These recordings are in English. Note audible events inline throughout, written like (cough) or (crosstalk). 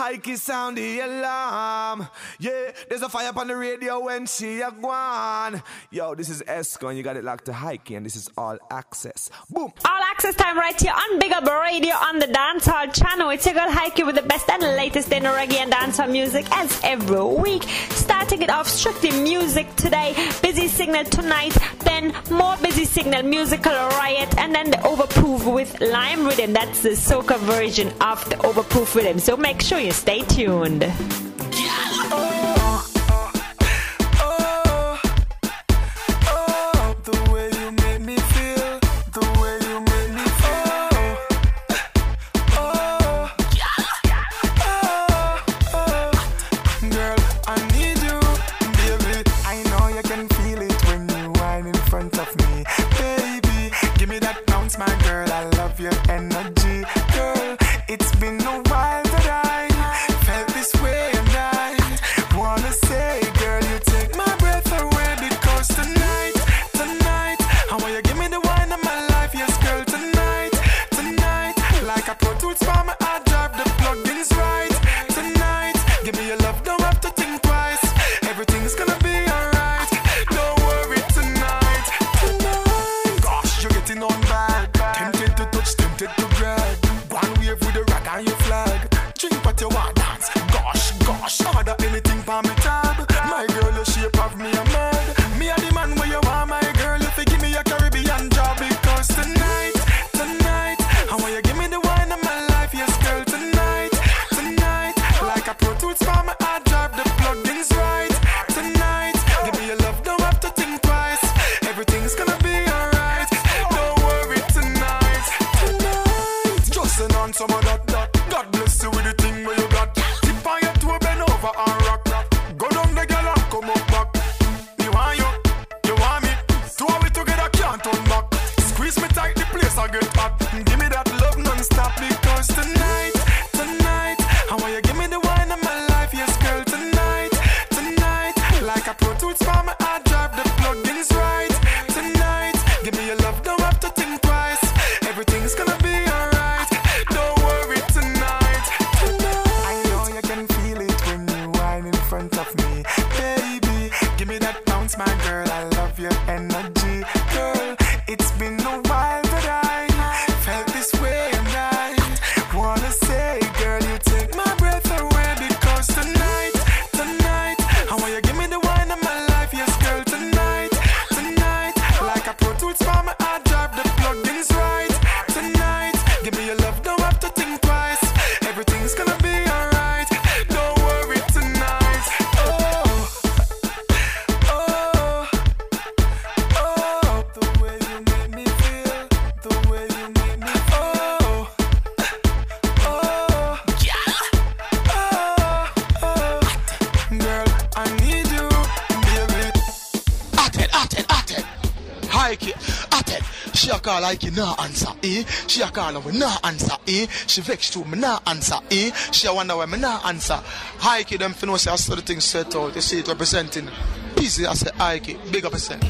Heike sound the alarm. Yeah, there's a fire on the radio when she a gone. Yo, this is Esco and you got it locked to Heike and this is All Access. Boom. All access time right here on Big Up Radio on the Dancehall channel. It's your girl Heike with the best and latest in reggae and dancehall music as every week. Starting it off strictly music today. Busy signal tonight, then more busy signal musical riot, and then the overproof with lime rhythm. That's the soca version of the overproof rhythm. So make sure you stay tuned. Nah answer, eh? She a call her, we nah answer, eh? She vex too, me nah answer, eh? She a wonder why me nah answer. Heike, them finna say I saw the thing set out, you see it representing. Busy, I say Heike, big up yourself.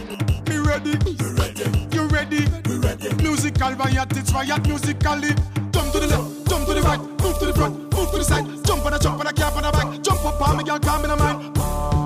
Me ready? You ready? You ready? We ready. Musical riot, it's riot musically. Jump to the left, jump to the right, move to the front, move to the side. Jump on a jump on a cap on a back, jump up on me, girl, calm in the mind.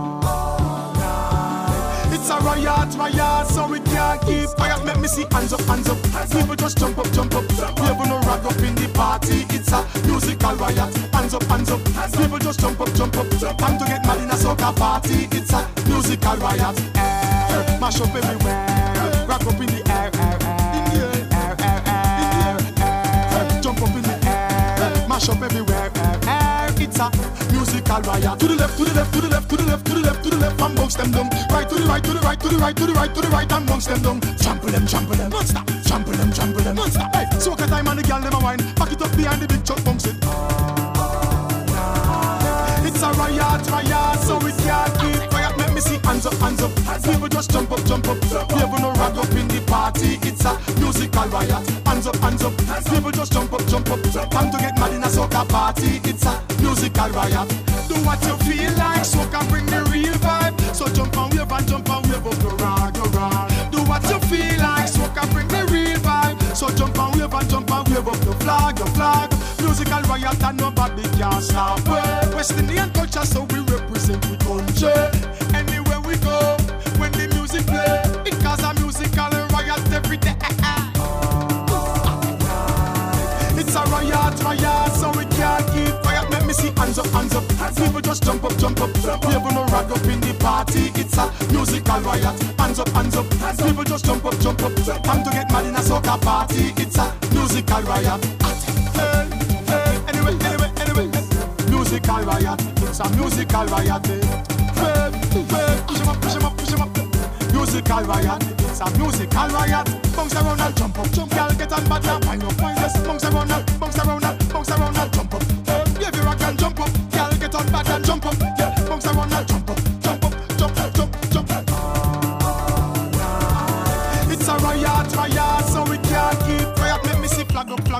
It's a riot, riot, so we can't keep quiet. Make me see hands up, hands up. People just jump up, jump up. People no rag up in the party. It's a musical riot. Hands up, hands up. People just jump up, jump up. Time to get mad in a soca party. It's a musical riot. Air, mash up everywhere. Rock up in the air, air, air. Air. Jump up in the air. Mash up everywhere, air, air. It's a musical riot. To the left, to the left, to the left, to the left, to the left, to the left, and bounce them down. Right to the right, to the right, to the right, to the right, to the right, and bounce them down. Trample them, trample them, non stop. Trample them, trample them, non stop. Hey, soca time and the girl them a wine. Back it up behind the big truck, bounce it. It's a riot, riot, so we can't keep quiet. Make me see hands up, hands up. People just jump up, jump up. People no rag up in the party. It's a musical riot. Hands up, hands up. People just jump up, jump up. Time to get mad in a soca party, it's a musical riot. Do what you feel like, soca bring the real vibe. So jump and wave and jump and wave up your rock, your rock. Do what you feel like, soca bring the real vibe. So jump and wave and jump and wave up your flag, your flag. Musical riot and nobody can stop. West Indian culture, so we represent the country. hands up, hands up. People just jump up, jump up. People no rag up in the party. It's a musical riot. Hands up, hands up. People just jump up, jump up. Time to get mad in a soca party. It's a musical riot. Hey, hey, anyway, anyway, anyway. Musical riot. It's a musical riot. Hey, hey, push him up, push him up, push him up. Musical riot. It's a musical riot. Bounce around and jump up, jump. Girl, get on bad, yeah, wind up. Bounce around and bounce around and bounce around and.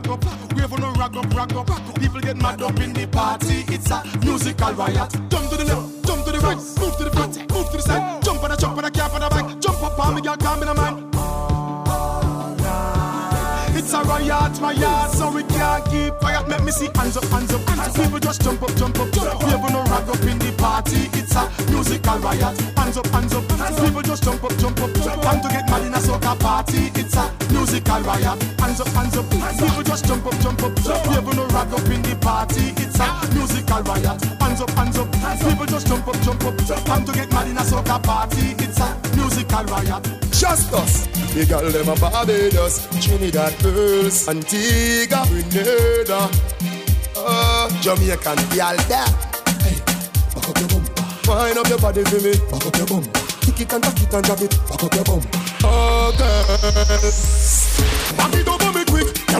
flag up, wave on a rag up, rag up. People get mad up in the party, it's a musical riot. Jump to the left, jump to the right, move to the front, move to the side. Jump on a jump on a cap on a bike, jump up on me, girl, calm in a mind. My quiet, my yard, so we can't keep quiet. Let me see hands up, hands up, hands up. People just jump up, jump up, jump up. People no rag up in the party, it's a musical riot. Hands up, hands up, hands up. People just jump up, jump up. Time to get mad in a soca party, it's a musical riot. Hands up, hands up, hands up. People just jump up, jump up, jump up. People no rag up in the party, it's a musical riot. Hands up, hands up, hands up. People just jump up, jump up. Time to get mad in a soca party total riot. Just us. The girl them a Barbados, Trinidad girls, Antigua, Grenada, uh, Jamaican girl there. Hey, back up your bum. Wind up your body for me. Back up your bum. Kick it and tuck it and drop it. Back up your bum. Oh girls, back it up for me quick.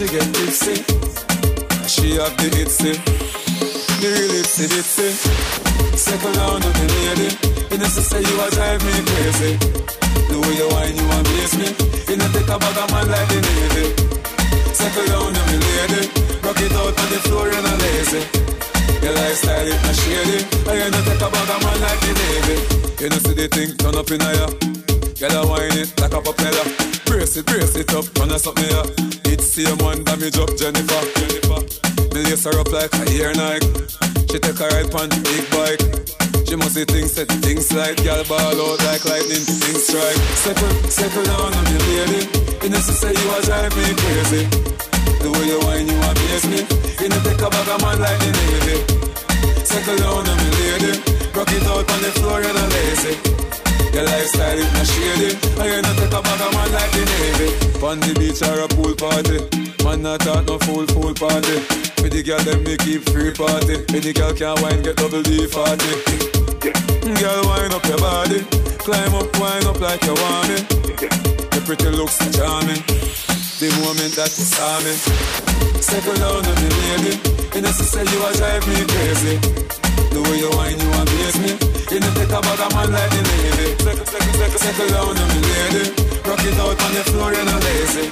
She get tipsy. She have the itsy the real itsy bitsy. Second down on the lady. You know, say you a drive me crazy. The way you whine, you amaze me. You know, take a bag of man like the Navy. Second down on the lady. Rock it out on the floor, you're not lazy. Your lifestyle is not shady. I you know, take a bag of man like the Navy. You know, see the thing turn up in a ya. Girl, I whine it like a propeller. Brace it, brace it up, run us up me up. Same one damage up, Jennifer. Jennifer. Me lace her up like a ear Nike. She take a ride on the big bike. She must see things set things like Gal ball out like lightning, things strike. Settle, settle down on me, lady. You know, she say you are drive me crazy. The way you whine, you amaze me. You know, take a bag of man like the Navy. Settle down on me, lady. Rock it out on the floor, you're not lazy. Your lifestyle is not shady. And you know, take a bag of man like the Navy. On the beach or a pool party. Man not talk no fool fool party. With the girl them me keep free party. Any girl can wine get double D party. Girl wine up your body, climb up wine up like you want me. Your pretty looks charming. The moment that you saw me, settle down on me lady. You know say you a drive me crazy. The way you wine you amaze me. You know take a man like the lady. Settle, settle, settle, settle down on me lady. Rock it out on the floor, you're not lazy.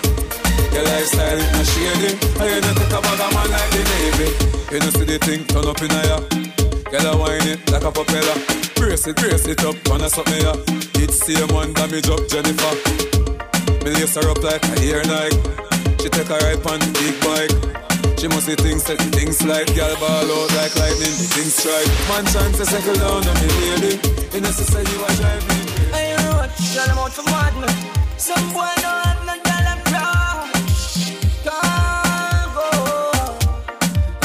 Your lifestyle is not shady. I you not take a man like the Navy. You know see the thing turn up in a ya. Girl a whine it like a propeller. Brace it, brace it up, wanna me ya. It's same one damage up Jennifer. Me lace her up like a ear Nike. She take a ride on the big bike. She must be things that things like gal ball out like lightning. Things strike. Man trying to settle down on me lady. In a society I drive me. Ain't road, gal, I'm out for madness. Some boy don't have no gal, I'm proud. Can't go.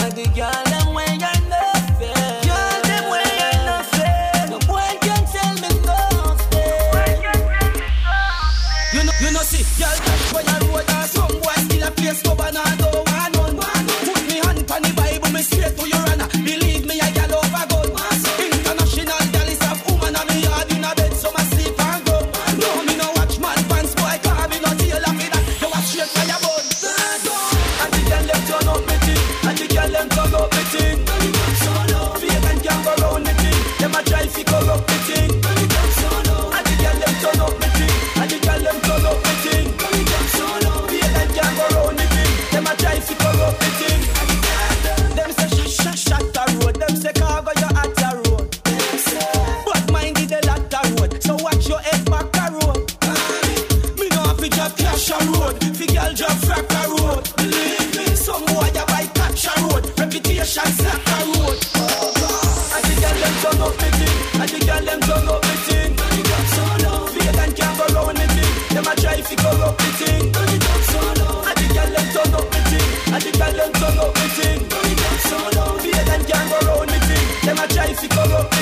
And the gal, I'm way and nothing. Gal, them way and nothing. No boy can tell me nothing. You know, you know, see, gal, that's why I road. Some boy still a place governor. Mexico.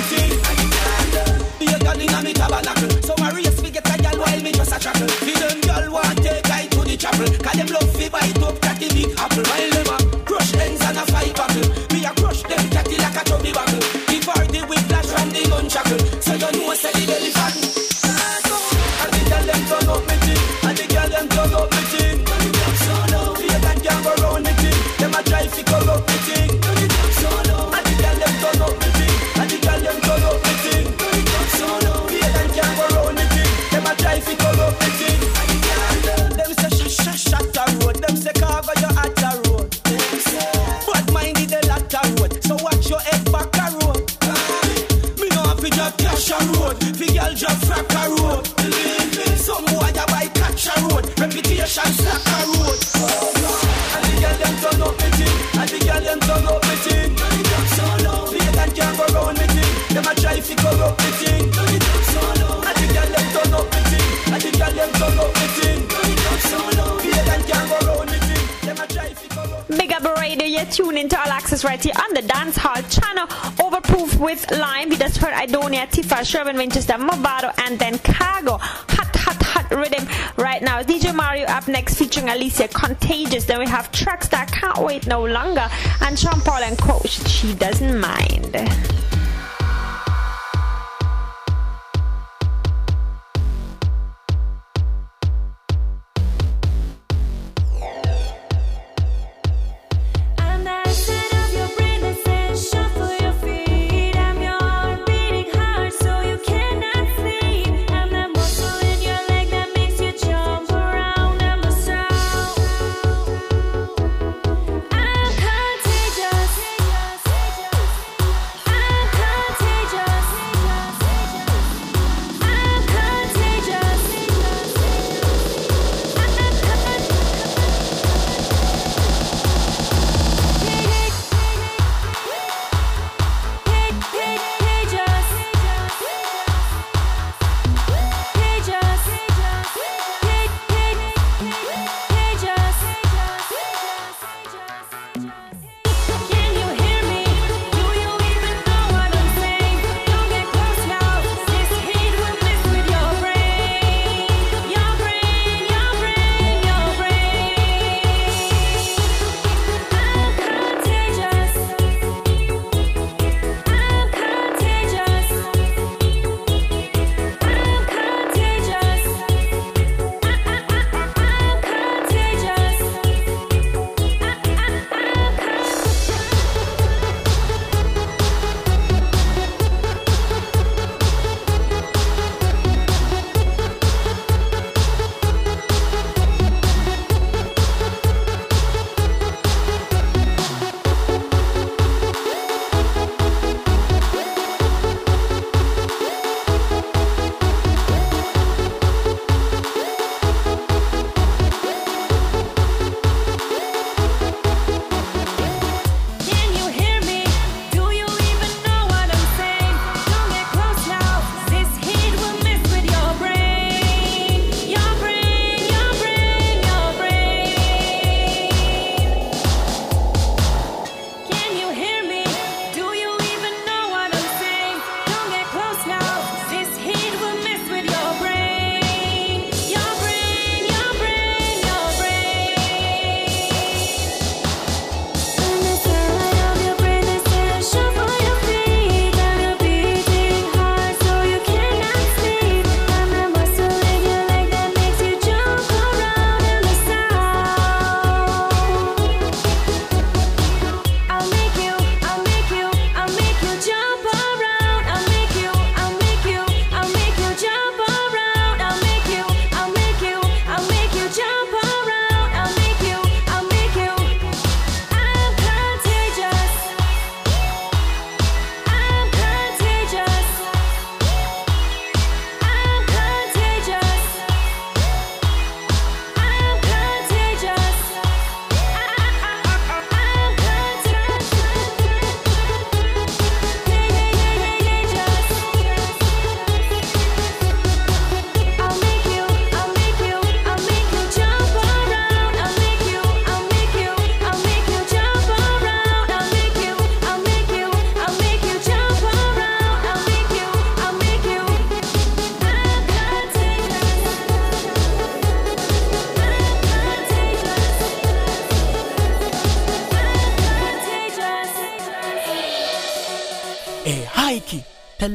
Right here on the Dance Hall channel. Overproof with Lime. We just heard Idonia, Tifa, Shurwayne Winchester, Mavado, and then Cargo. Hot, hot, hot rhythm right now. DJ Mario up next featuring Alicia Contagious. Then we have tracks that can't wait no longer. And Sean Paul and Coach, she doesn't mind.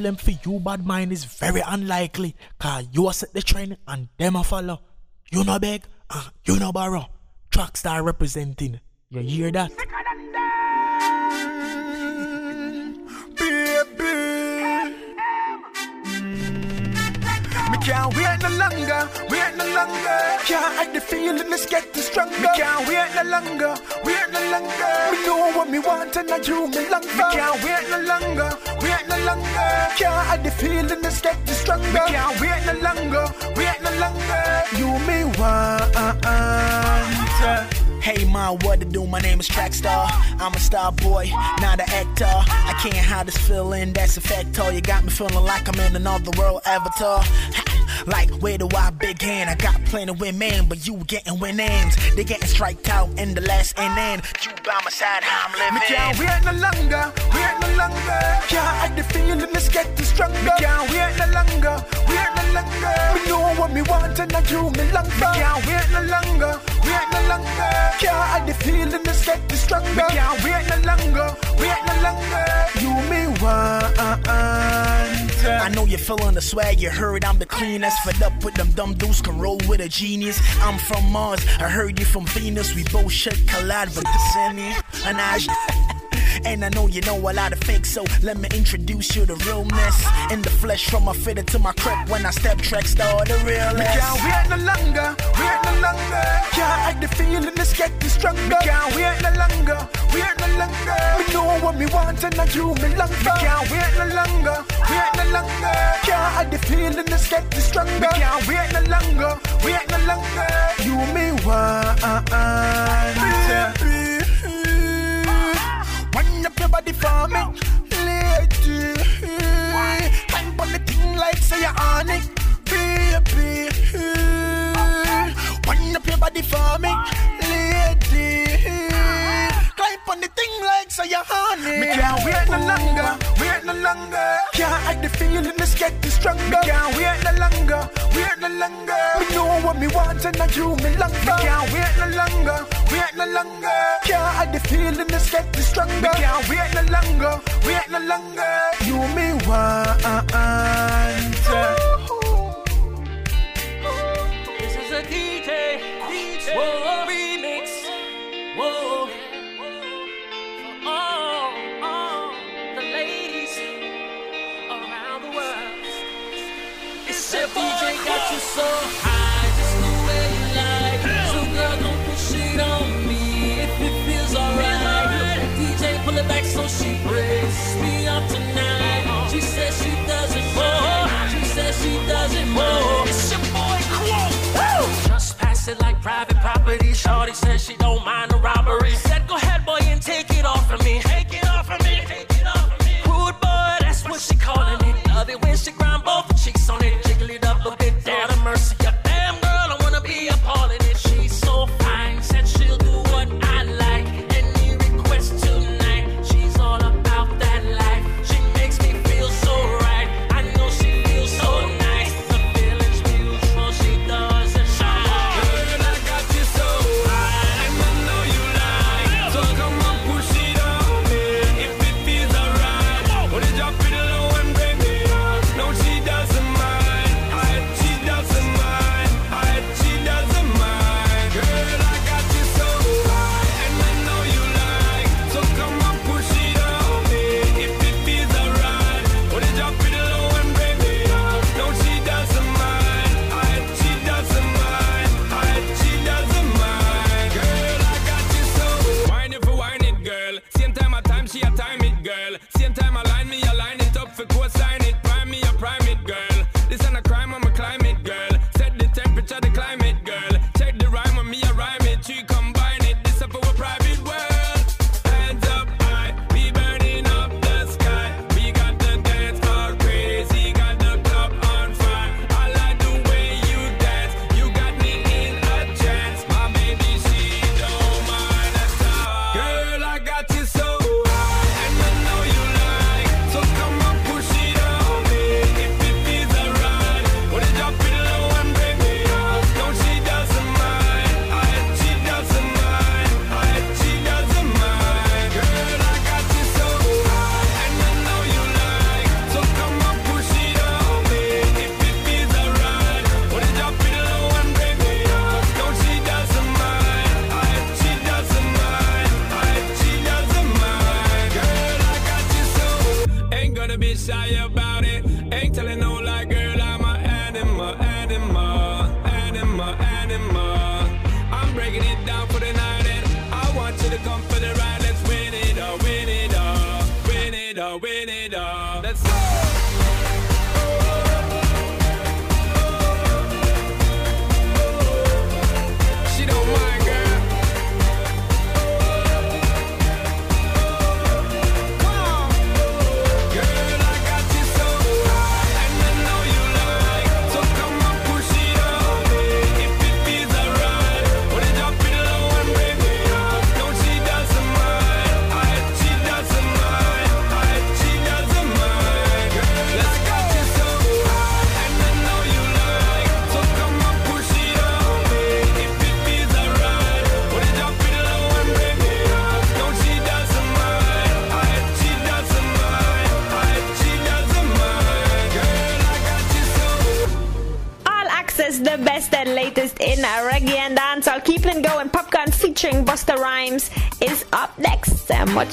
Them for you bad mind is very unlikely. Cause you a set the trend and them a follow. You no beg, uh, you no borrow. Trackstar representing. You hear that? Can't wait no longer, wait no longer. Can't hide the feeling, it's getting stronger. Me can't wait no longer, wait no longer. Me know what me want and I do me longer. Me can't wait no longer, wait no longer. Can't hide the feeling, it's getting stronger. Me can't wait no longer, wait no longer. You me want. Hey ma, what to do? My name is Trackstar. I'm a star boy, not an actor. I can't hide this feeling that's a fact. All you got me feeling like I'm in another world avatar. Like, where do I begin? I got plenty women, but you getting winnings. They getting striked out in the last inning. You by my side, how I'm living. Me can't wait no longer, wait no longer. Can't hide the feeling, it's getting stronger. Me can't wait no longer, wait no longer. Me know what me want and I do me longer. Me can't wait no longer, wait no longer. Can't hide the feeling, it's getting stronger. Me can't wait no longer, wait no longer. You me want. I know you're feeling the swag, you heard I'm the cleanest. Fed up with them dumb dudes, can roll with a genius. I'm from Mars, I heard you from Venus. We both should collide, but the same and I. And I know you know a lot of fakes, so let me introduce you to realness. In the flesh, from my fitted to my crep, when I step track, start the realness. Me can't wait no longer, wait no longer. Can't hide the feeling, it's getting stronger. Me can't wait no longer, wait no longer. We know what we want and I do me longer. Me can't wait no longer, wait no longer. Can't hide the feeling, it's getting stronger. Me can't wait no longer, wait no longer. You me want. Up your body for me, lady. Climb on the thing like say you're on it, baby. Wind up your body for me, thing like say you're on. Me can't wait no longer, wait no longer. Can't hide the feeling, it's getting stronger. Me can't wait no longer, wait no longer. Me know what me want and I do me longer. Me can't wait no longer, wait no longer. Can't hide the feeling, it's getting stronger. Me can't wait no longer, wait no longer. You me want. This is a DJ, DJ Whoa, DJ got you so high, just the way you like. So girl, don't push it on me if it feels alright. DJ, pull it back so she breaks me up tonight. Uh-huh. She says she doesn't uh-huh. more. She says she doesn't more. It's your boy Quo. Just pass it like private property. Shorty says she don't mind the robbery. Said go ahead,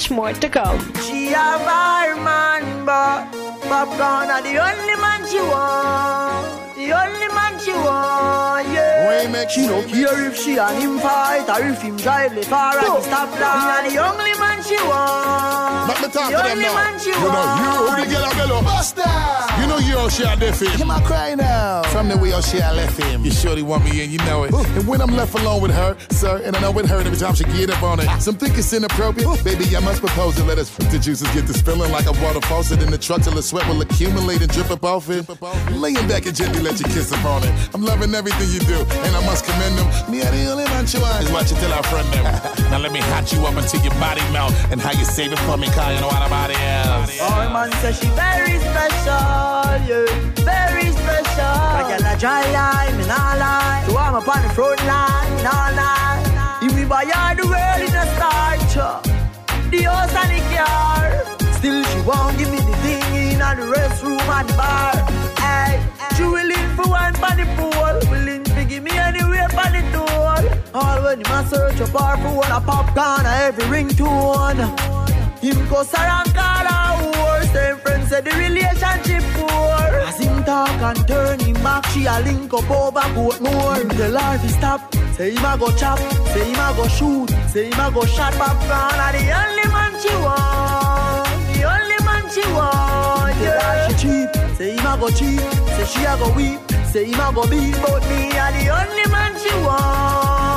much more to come. She a bar man, but popcorn are the only man she want. The only man she want, yeah. Why make she don't care if she and him fight or if him drive the far and stop line. Me are the only man she want. Let me talk the to them only now. man she You know, you want. the girl a bellow. Buster! You know you how she a left him. Him a cry now. From the way how she a left him. You surely want me in, you know it. And when I'm left alone with her, sir, and I know it hurt every time she get up on it. Some think it's inappropriate. Baby, I must propose it. Let us the juices get to spilling like a water faucet in the truck till the sweat will accumulate and drip up off it. Laying back and gently let you kiss upon it. I'm loving everything you do, and I must commend them. Me are the only man you want. Is what you tell our friend them. (laughs) now let me hot you up until your body melt, and how you save it for me, cause oh, you know what nobody else. Our man says she very special, yeah, very special. Like a la dry line, me nah lie. So I'm up on the front line, nah lie. If we buy all the world in a starch, uh, the house and the car. Still she won't give me the thing in the restroom and the bar. Hey, she willing for one for the pool, willing to give me anywhere for the tool. All when you must search a bar for one a popcorn, a every ringtone. Him go around call her whore Same say the relationship poor. As him talk and turn him back She a link up over Portmore Him tell her to stop Say him a go chop. Say him a go shoot. Say him a go shot popcorn And the only man she want. The only man she want Yeah. She cheap. Say him a go cheap. Say she a go weep. Say him a go beat. But me a the only man she want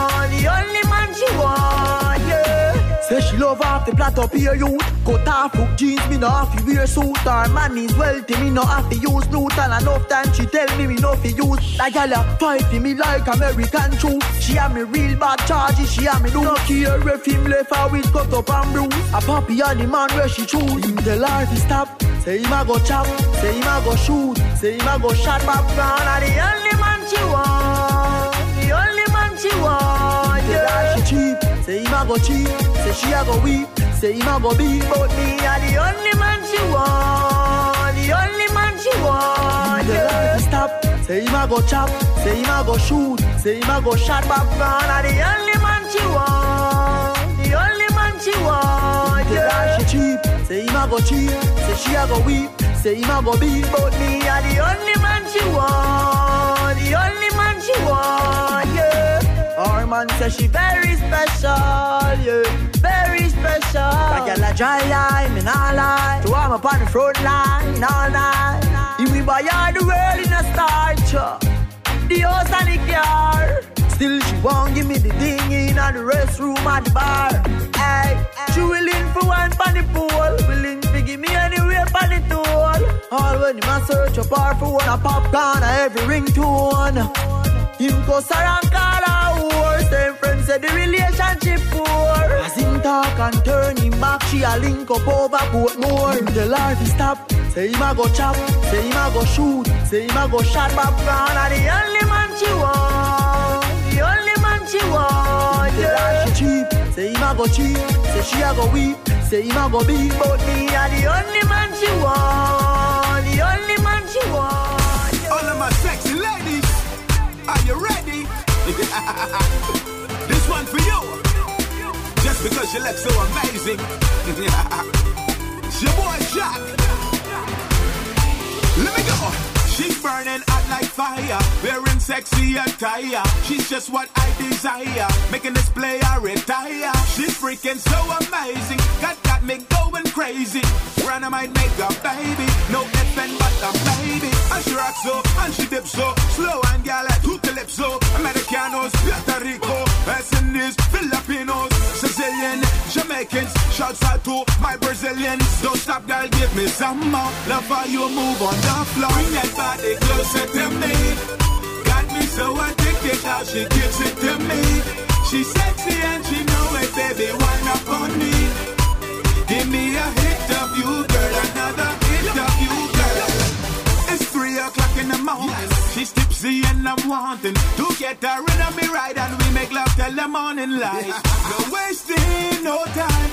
Say she love off the plot up here youth. Cut off hook jeans, me no have to wear suit. Her man is wealthy, me no have to use loot. And enough time she tell me me no fi use. Like gal a fight for me like American troops She have me real bad charges, she have me No care if him left her with cut up and bruise. A puppy and the man where she choose. Him tell her to stop Say him a go chop, say him a go shoot. Say him a go shot popcorn And the only man she want The only man she want Say him a go cheap, say she a go weep, say him a go beat, but me a the only man she want, the only man she want. Yeah. Stop, say him a go chop, say him a go shoot, say him a go shot popcorn, a the only man she want, the only man she want. Yeah. She cheap, say him a go cheap, say she a go weep, say him a go beat, but me a the only man she want, the only man she want. Man says she very special, yeah, very special. That girl a dry line, me nah lie. So I'm up on the front line, all night. If we buy all the world in a starch, uh, the house and the car. Still she won't give me the thing in and the restroom at the bar. Hey, she willing for one for the pool, willing to give me anywhere for the tool. All when you must search a bar for one a popcorn, a every ringtone. Him go around call Same friends say the relationship poor. As him talk and turn him back She a link up over Portmore Him tell her to stop. Say him a go chop Say him a go shoot Say him a go shot popcorn And the only man she want The only man she want Yeah, she cheap Say him a go cheap Say she a go weep Say him a go beat. But me a the only man she want The only man she want All of my sexy ladies, are you ready? (laughs) one for you. Just because you look so amazing. (laughs) it's your boy Jack. Let me go. She's burning hot like fire, wearing sexy attire. She's just what I desire, making this player retire. She's freaking so amazing, got got me going crazy. Might make a baby, no and but a baby. And she rocks so, and she dips so, slow and gal like Shouts out to my Brazilians. Don't stop, girl, give me some more. Love how you move on the floor. Bring that body closer to me. Got me so addicted how she gives it to me. She's sexy and she know it, baby. Wind up on me. Give me a hit of you, girl. Another hit of you, girl. It's three o'clock in the morning. She's tipsy and I'm wanting to get her in on me right, and we make love till the morning light. no wasting no time,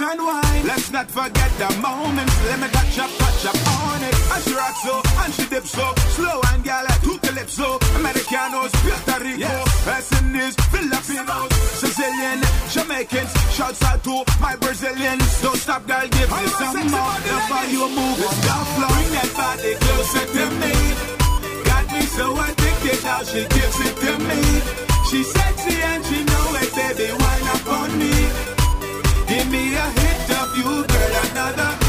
and wine. Let's not forget the moments. Let me touch up, touch up on it. And she rocks so, and she dips so. Slow and gala, two calypso. Americanos, Puerto Rico, yes. Filipinos, Sicilian, Jamaicans. Shouts out to my Brazilians. Don't stop, girl, give me some more. The way you move, it's the flow. Bring that body closer to me. Got me so addicted, now she gives it to me. She's sexy and she know it, baby, wind up on me me a hit of you, girl, another.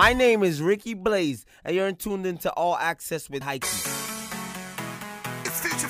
My name is Ricky Blaze, and you're tuned into All Axe-S with Heike. It's Future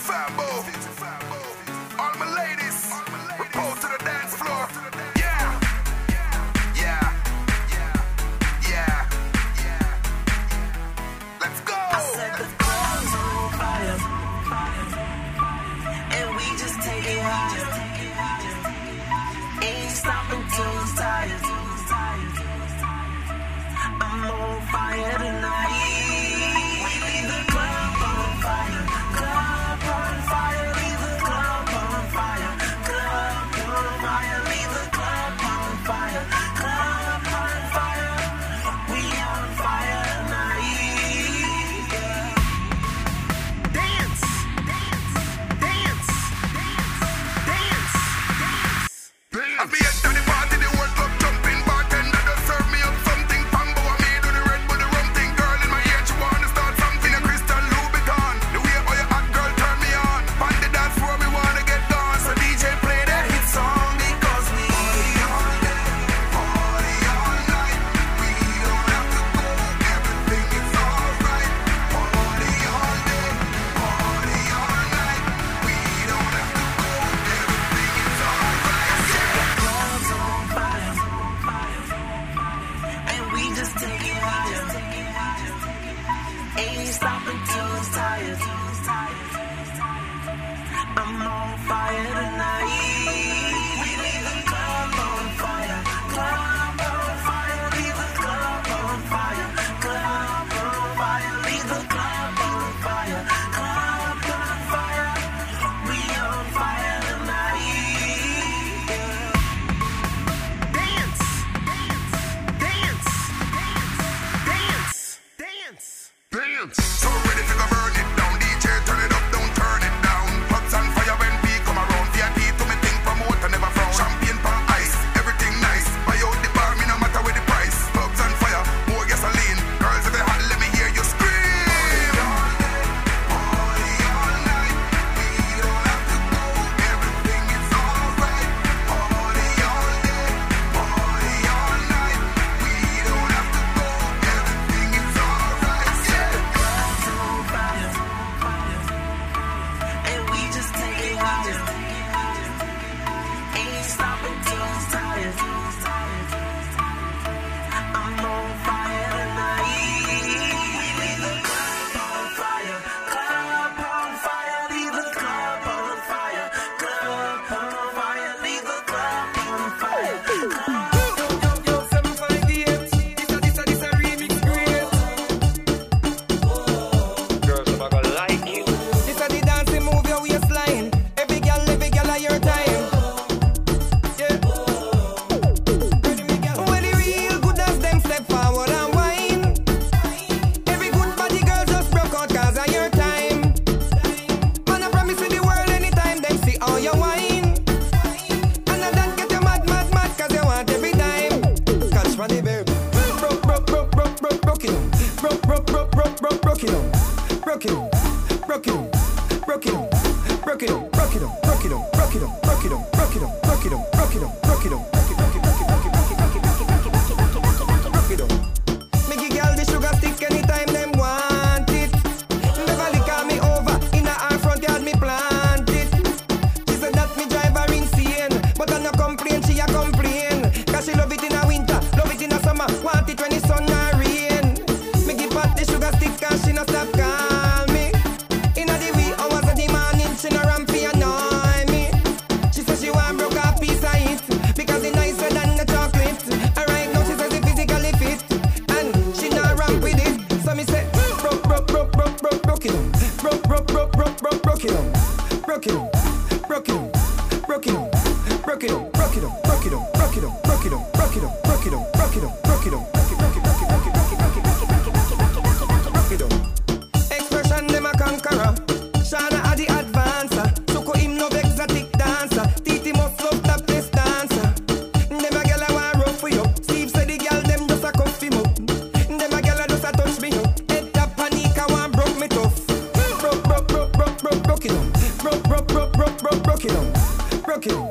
Broke it down.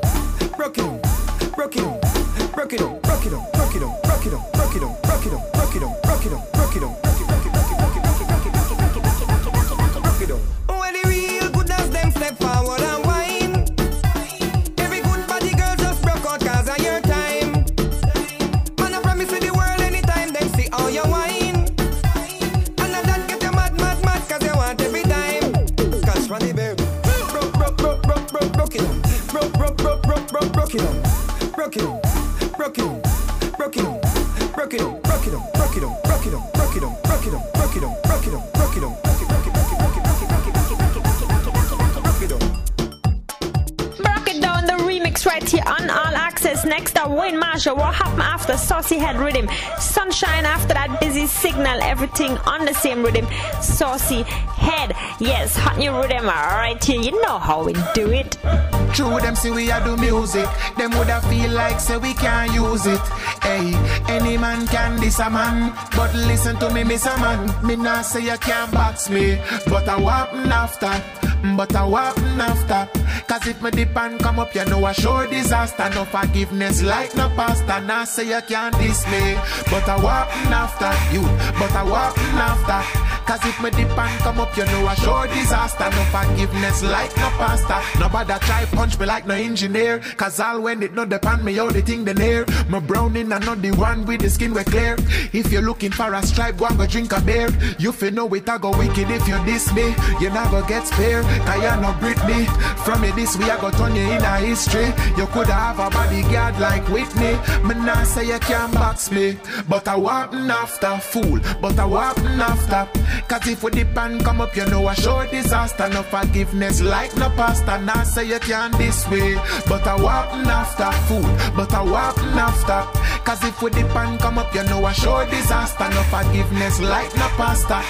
Broke it down. Broke it down. Broke it down. Broke it down. Broke it down. Broke it down. Broke it down. Broke it down. Broke it down. Broke it down. Broke it down. Broke it. Broke What happened after Saucy Head Rhythm? Sunshine after that busy signal. Everything on the same rhythm. Saucy Head. Yes, hot new rhythm right here. You know how we do it. True, them say we a do music. Them woulda feel like say we can't use it. Hey, any man can diss a man, but listen to me, miss a man. Me not say you can't box me, but I happen after. But I happen after. Cause if me dip and come up, you know I sure disaster. No forgiveness like no pasta. Now say you can't diss me, but I happen after you. But I happen after. Cause if me dip and come up, you know a sure disaster. No forgiveness like no pasta. Nobody try punch me like no engineer. Cause all when it not depend me, all the thing the near. My browning and not the one with the skin we clear. If you're looking for a stripe, go and go drink a beer. You feel know it, I go wicked if you diss me. You never get spare. Cause you no Britney. From me this way, I go turn you in a history. You could have a bodyguard like Whitney. Me not say you can't box me. But I want after fool. But I want after. Cause if we dip and come up, you know a sure disaster. No forgiveness like no pasta. Now say you can't this way. But I want after food, But I want after. Cause if we dip and come up, you know a sure disaster. No forgiveness like no pasta.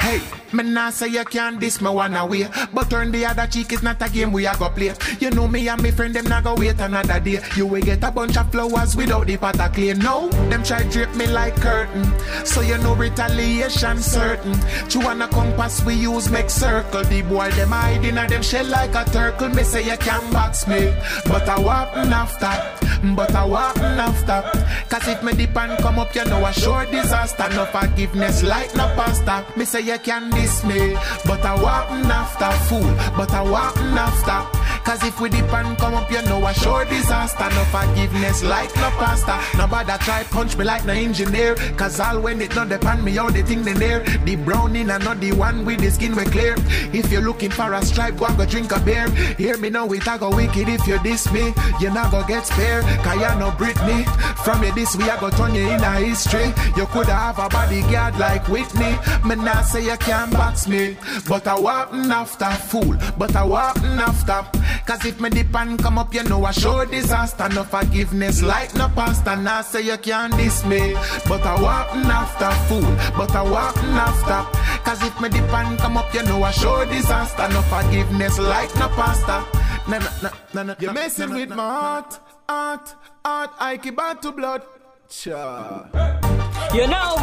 Hey. Me nah say you can't diss me one away. But turn the other cheek is not a game we a go play. You know me and me friend them not go wait another day. You will get a bunch of flowers without the pot clay. No, them try drape me like curtain. So you know retaliation certain. Chew on a compass we use make circle. The boy them hiding in them shell like a turtle. Me say you can't box me. But I happen after But I happen after. Cause if me dip and come up you know a sure disaster. No forgiveness like no pasta Me say you can diss me But I happen after fool But I happen after. Cause if we dip and come up you know a sure disaster. No forgiveness like no pasta. Nobody try punch me like no engineer. Cause all when it not depend me all the thing they near. The browning and not the one with the skin we clear. If you're looking for a stripe go go drink a beer. Hear me now it a go wicked if you diss me. You not go get spare Cause you no Britney. From you this way I go turn you in a history. You could have a bodyguard like Whitney. Me not say you can't box me. But I happen after fool But I happen after. Cause if me dip and come up you know a sure disaster. No forgiveness like no pasta Now say you can't diss me. But I happen after fool But I happen after. Cause if me dip and come up you know a sure disaster. No forgiveness like no pasta no, no, no, no, no, You're messing with my heart, heart, heart. I keep back to blood. Cha. You know,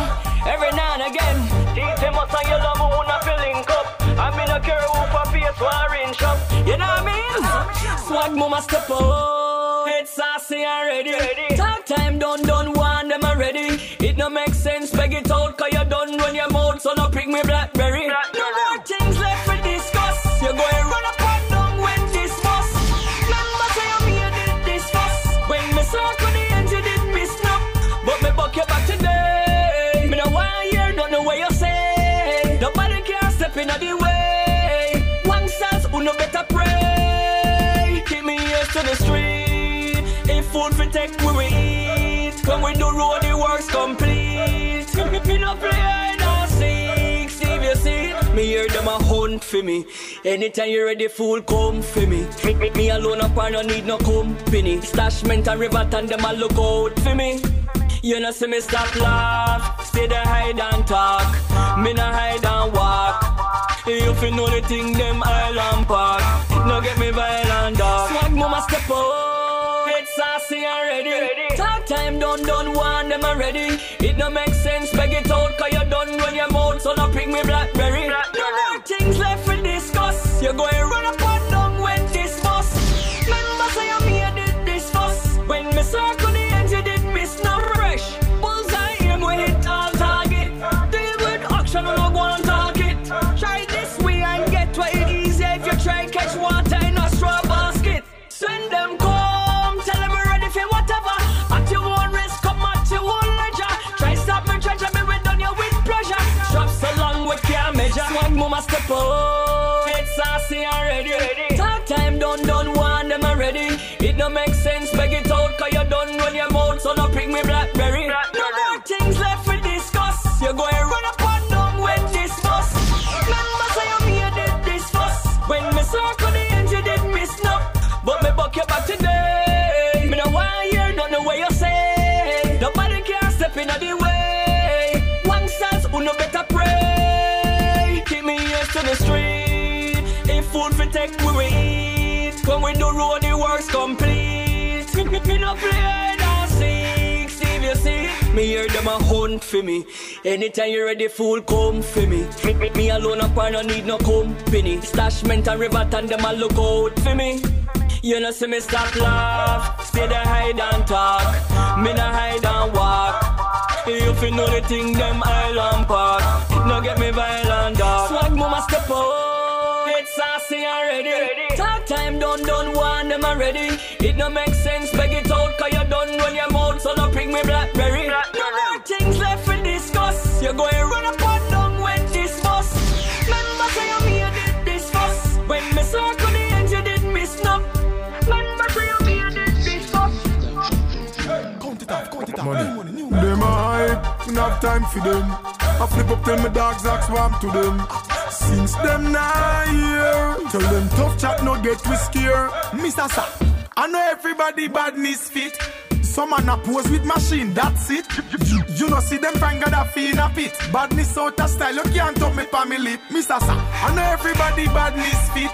every now and again, DJ must and yellow moon a filling cup. I mean, I care who for face inch up. You know what I mean? Swag mama step up. Head sassy and ready. Talk time done, done, one them already. It no make sense, beg it out, cause you done run your mouth, so no pick me blackberry. No better pray. Keep me ears to the street. If food take we will eat. When we do road, the works complete. Me, me no play seek. See if you see it. Me hear them a hunt for me. Anytime you ready, fool come for me. Me, me, me alone up and no need no company. Stashment and river and them a look out for me. You know see me stop laugh, stay there hide and talk. Me no hide and walk. You fi know the thing them island park. Now get me violent dog. Swag mama step up. It's sassy and ready. Talk time done done one them already. It no make sense beg it out cause you done run your mouth so no pick me blackberry. No more things left to discuss. You go mama step up, head sassy and ready. Talk time done, done one them already. It no make sense, For we eat. When we do road, the works complete. Me, me, me no play hide and seek. See if you see. Me hear them a hunt for me. Anytime you ready, fool, come for me. Me, me, me alone up and no need no company. Stashment and river and them a look out for me. You know see me stop laugh, stay there hide and talk. Me no hide and walk. If You know the thing them island park. No get me violent dog. Swag mama step up, head sassy and ready. Talk time done done one them already. It no make sense beg it out cause you done run your mouth so no pick me blackberry. No more things left to discuss. You go and run up and down when this bus. Remember say you made it this fuss. When me circle the ends you did miss no. Remember say you made it this fuss. Money. Them a hype, time for them. I flip up till my dogs ask swam to them. Since them not here, tell them tough chat no get scare. Mr. Sa, I know everybody badness fit. Some man a pose with machine, that's it. You, know see them find Gaddafi in a pit. Badness out of style, you can't talk me family. Mr. Sa, I know everybody badness fit.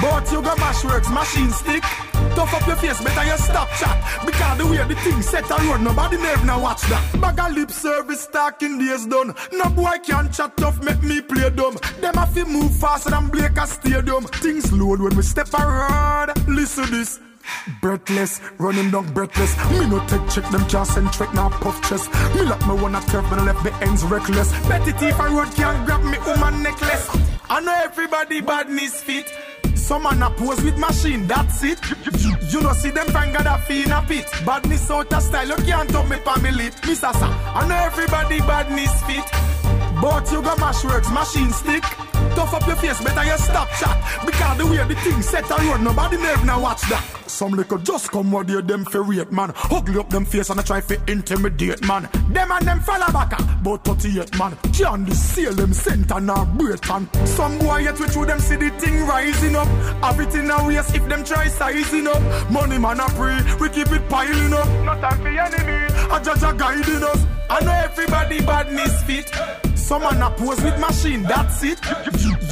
But you got mash works, machine stick. Tough up your face, better you stop chat. Because the way the thing set a road, nobody never now watch that. Bag a lip service talking days done. No boy can chat tough, make me play dumb. Them have to move faster than Blake a stadium. Things load when we step around. Listen this. Breathless, running down breathless. Me no take check them can't send trick now puff chest. Me lock me one a turf I left the ends reckless. Betty teeth and road can't grab me woman necklace. I know everybody badness fit. Some man a pose with machine, that's it. You, know see them find Gaddafi in a pit. Badness out of style, you can't talk me family. Mr. Sa, I know everybody badness fit. But you got mash works, machine stick. Tough up your face, better you stop chat. Because the way the thing set a road, nobody never now watch that. Some little just come what they them for rate, man. Ugly up them face and I try to intimidate, man. Them and them fella back, ah, but 38, man. Can the seal them center now break, man. Some boy yet we through them see the thing rising up. Have it in a waist if them try sizing up. Money man a pray, we keep it piling up. Not time for enemy, a judge a guiding us. I know everybody badness fit. Some man a pose with machine, that's it.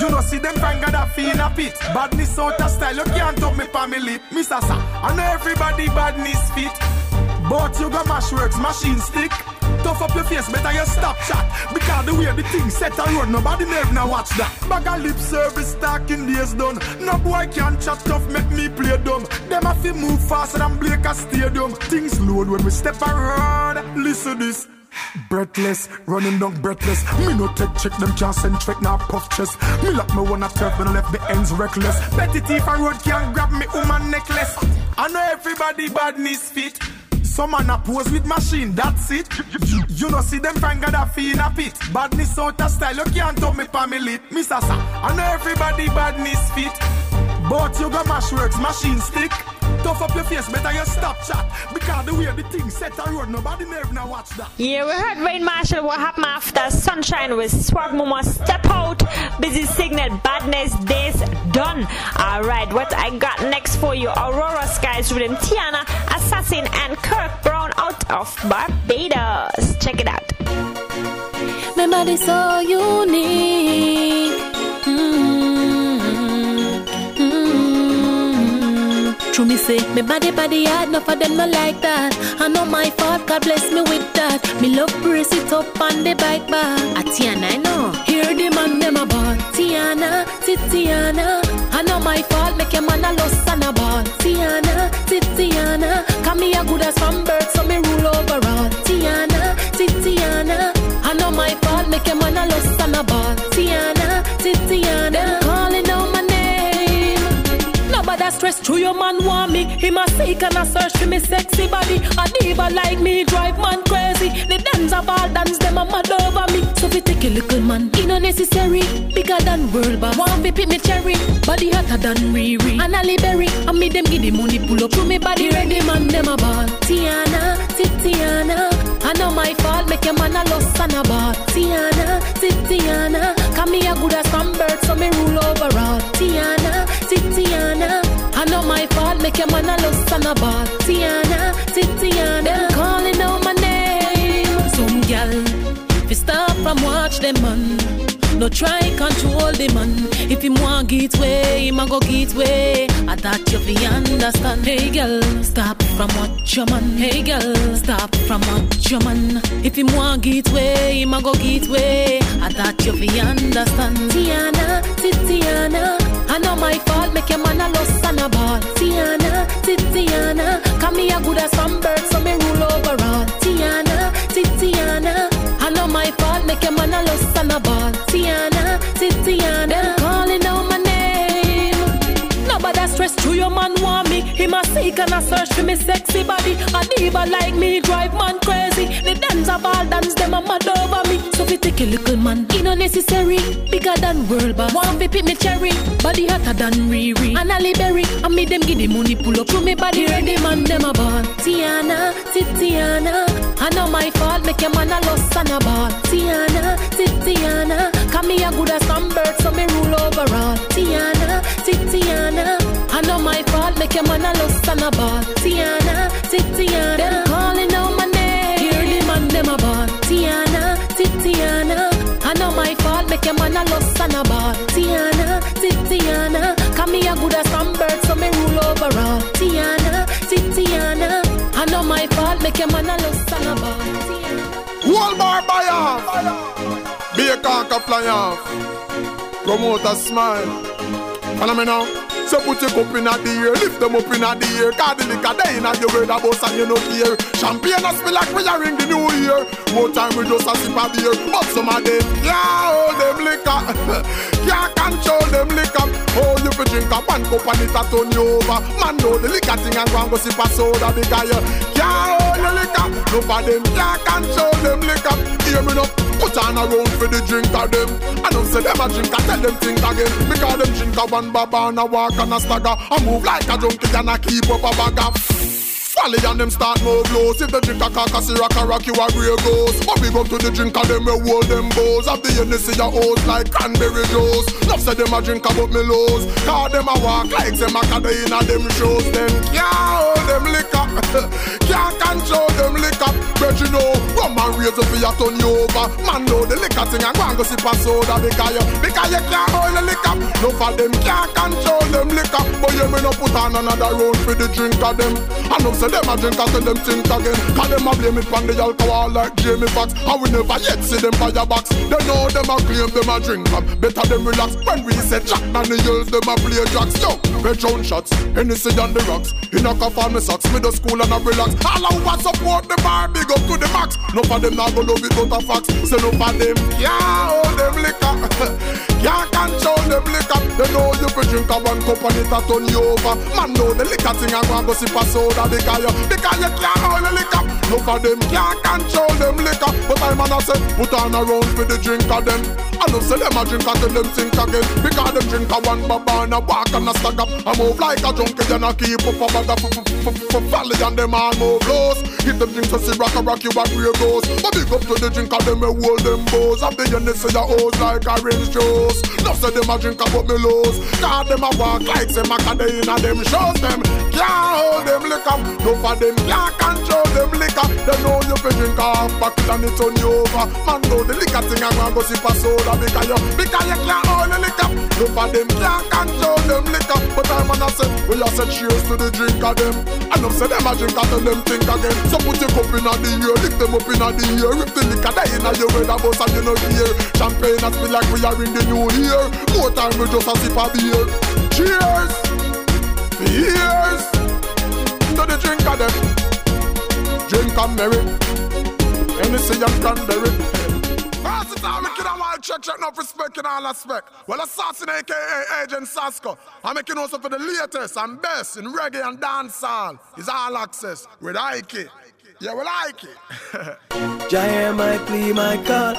You, know see them find a in a pit. Badness out of style, you can't talk me family. Mr. Sa, I know everybody badness fit. But you got mash works, machine stick. Tough up your face, better you stop chat. Because the way the thing set a road, nobody never now watch that. Bag a lip service talking days done. No boy can chat tough, make me play dumb. Them have to move faster than Blake a stadium. Things load when we step around. Listen this. Breathless, running down breathless. Me no take check, them can't check, now puff chest. Me lock me one a turf, I left me ends reckless. Petty thief a road can't grab me woman necklace. I know everybody badness fit. Some man a pose with machine, that's it. You, know see them find Gaddafi in a pit. Badness out of style, you can't tell me family. Miss Asa, I know everybody badness fit. But you got mash works, machine stick. Tough up your face, better you stop chat. Because the way the thing set a road, nobody never now watch that. Yeah, we heard Rain Marshall. What happened after Sunshine with Swag Mama Step Out, Busy Signal, Badness Days Done. Alright, what I got next for you Aurora Skies Rhythm, Tiana, Assassin, and Kirk Brown out of Barbados. Check it out. My body so unique. Mm-hmm. True me say, me body body hard, enough of them not like that. I know my fault, God bless me with that. Me love brace it up on the bike bar. A Tiana, I know. Hear the man them a ball. Tiana, Titiana. I know my fault, make a man a lost and a ball. Tiana, Titiana. Come me a good as from birth, so me rule over all. Tiana, Titiana. I know my fault, make a man a lost and a ball. Tiana, Titiana. Nobody stress through your man want me. Him a seek and a search for me sexy body. A diva like me drive man crazy. The dance of all dance them a mad over me. So we take a little man, it no necessary. Bigger than world boss. Want me pick me cherry, body hotter than Riri. And Halle Berry, and me them give the money pull up to me body ready man them a ball. Tiana, Titiana. I know my fault, make a man a lost and a ball. Tiana, Titiana. Come me a good as some bird, so me rule over all. Tiana, Titiana. I know my fault, make a man a lost and a ball. Tiana, Titiana. Them calling out my name. Some gal, if you stop from watch them man. No try control the man. If him want get way, him a go get way. I thought you fi understand. Hey girl, stop from watch your man. Hey girl, stop from watch your man. If him want get way, him a go get way. I thought you fi understand. Tiana, Titiana. I know my fault, make your man a lost and a ball. Tiana, Titiana. Come me a good as some bird, so me rule overall. And a search for me sexy body. A diva like me drive man crazy. The dance of all dance them a mad over me. So fi take a little man, it no necessary. Bigger than world boss. Want fi pick me cherry, body hotter than Riri. And Halle Berry, and me them give the money pull up to me body ready man them a ball. Tiana, Titiana. I know my fault, make a man a lost and a ball. Tiana, Titiana. Come me a good as some bird, so me rule overall. Tiana, Titiana. I know my fault, make a man a lost and a ball. Tiana, Titiana. Them calling out my name. Hear the man them a ball. Tiana, Titiana. I know my fault, make a man a lost and a ball. Tiana, Titiana. Come me a good as some bird, so me rule overall. Tiana, Titiana. I know my fault, make a man a lost and a ball. Wall bar buy off. Be a conker fly off. Promoter smile. Follow me now. So put your cup in the air, lift them up in the air. Cause the liquor they in your word about and you no care. Champagne a spill like we are ring the new year. More time we just a sip of beer. But some of them can't hold them liquor. (laughs) can't control them liquor. Oh, you fi drink a one cup and it a turn you over. Man know the liquor thing and go and go sip a soda because you can't hold the liquor. No for them can't control them liquor. Hear me now. Put on a round for the drink of them. I don't say them a drink, I tell them think again. Because them drink a one baba and a walk and a stagger. I move like a junkie and I keep up a bagger. Folly and them start move loose If the drink a cock a syrup a rock you a grey ghost But we go to the drink and them we hold them bows. Have the Hennessy a hose like cranberry juice. Love say them a drink about me lows. Cause them a walk like them a caddy in a them shows. Them can't hold them liquor Can't control them liquor But you know, rum and up for you turn you over. Man know the liquor thing and go and go sip a soda Because you, because you can't hold the liquor No for them can't control them liquor But you me no put on another round for the drink of them. I say them a drink until them think again. Cause them a blame it on the alcohol like Jamie Foxx. And we never yet see them a box. They know them a claim them a drink am. Better them relax when we say Jack Daniels them a play jacks. Yo, Patron shots, Hennessy on the rocks. In a cup on me socks, the school and a relax. All I want support the bar, big up to the max. No for them not go love it out of facts. Say no for them, yeah, hold them liquor. (laughs) Can't control them liquor. They know you fi drink a one cup and it a turn you over. Man know the liquor thing and go and go sip a soda because you because you can't hold the liquor. No for them can't control them liquor. But I man a say put on a round for the drink of them. I know say them a drink until them think again because them drink a one baba and a walk and a stack up. I move like a junkie and I keep up a bag of valley and them all move close. If them drinks a see rock a rock you and real goes. But big up to the drink of them a hold them bows. And the end they say a hose like orange juice. No say them a drink about me lows. God them a walk like say and them shows them. Can't hold them liquor. No for them can't control them liquor. They know you fi drink half bucket and it turn you over. Man know the liquor thing and go sip a soda because you because you can't hold the liquor. No for them can't control them liquor. But I man a say we a say cheers to the drink of them. And know say them a drink until them think again. So put your cup in the air, lift them up in the air, rip the liquor there in your red a bus and you know hear. Champagne a spill like we are in the new year. More time we just a sip a beer. Cheers, cheers the drink of them. Drink and merry. Hennessy and cranberry. Pass it on, make it a wild check, check, no respect in all aspect. Well, Assassin, aka Agent Sasco, I'm making also for the latest and best in reggae and dancehall. Is all access with Heike. Yeah, we like it. (laughs) Jah my plea, my call.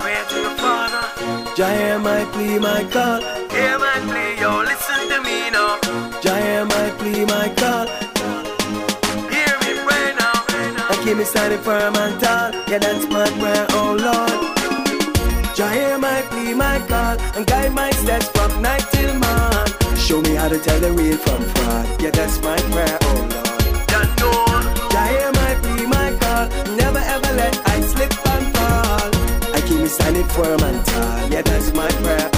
Pray to the Father. Jah my plea, my call. Hear my plea, now. Jah my plea, my call. Hear me pray now. And keep me standing firm and tall. Yeah, that's my prayer, oh Lord. Jah hear my plea, my call, and guide my steps from night till morn. Show me how to tell the real from fraud. Yeah, that's my prayer, oh Lord. Jah hear my plea, my call, never ever let I slip and fall. I keep me standing firm and tall. Yeah, that's my prayer,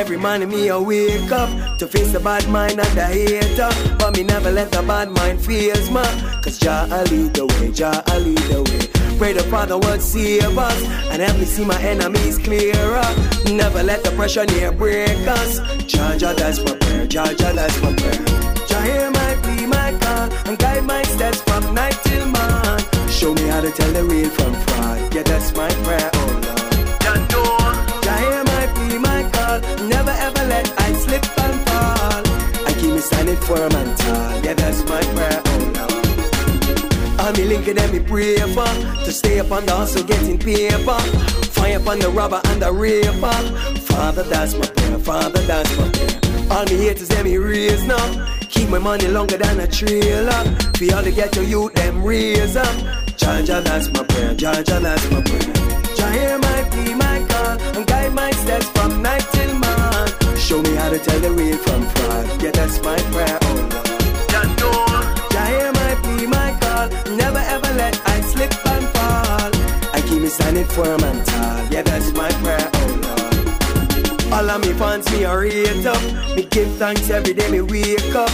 Every morning me I wake up to face the bad mind and the hater, but me never let the bad mind fears me. Cause Jah I lead the way, Jah I lead the way. Pray the Father would save us and help me see my enemies clearer. Never let the pressure near break us. Jah Jah that's my prayer, Jah Jah that's my prayer. Jah hear my plea, my call, and guide my steps from night till morn. Show me how to tell the real from fraud. Yeah, that's my prayer, oh Lord. I keep me standing firm and tall. Yeah, that's my prayer, oh Lord. I'm linking them, me pray for To stay up on the hustle, getting paper. Fire upon the robber and the raper. Father, that's my prayer, Father, that's my prayer. All me haters, them me raise now. Keep my money longer than a trailer. For all the ghetto youth, them raise up. Jaja, that's my prayer, Jaja, that's my prayer. Jah hear my plea, my call And guide my steps from night till morn Show me how to tell the real from fraud Yeah, that's my prayer, oh Lord Jah hear my plea, my call. Never ever let I slip and fall. I keep me standing firm and tall. Yeah, that's my prayer, oh Lord. All of me fans, me a rate up. Me give thanks every day, me wake up.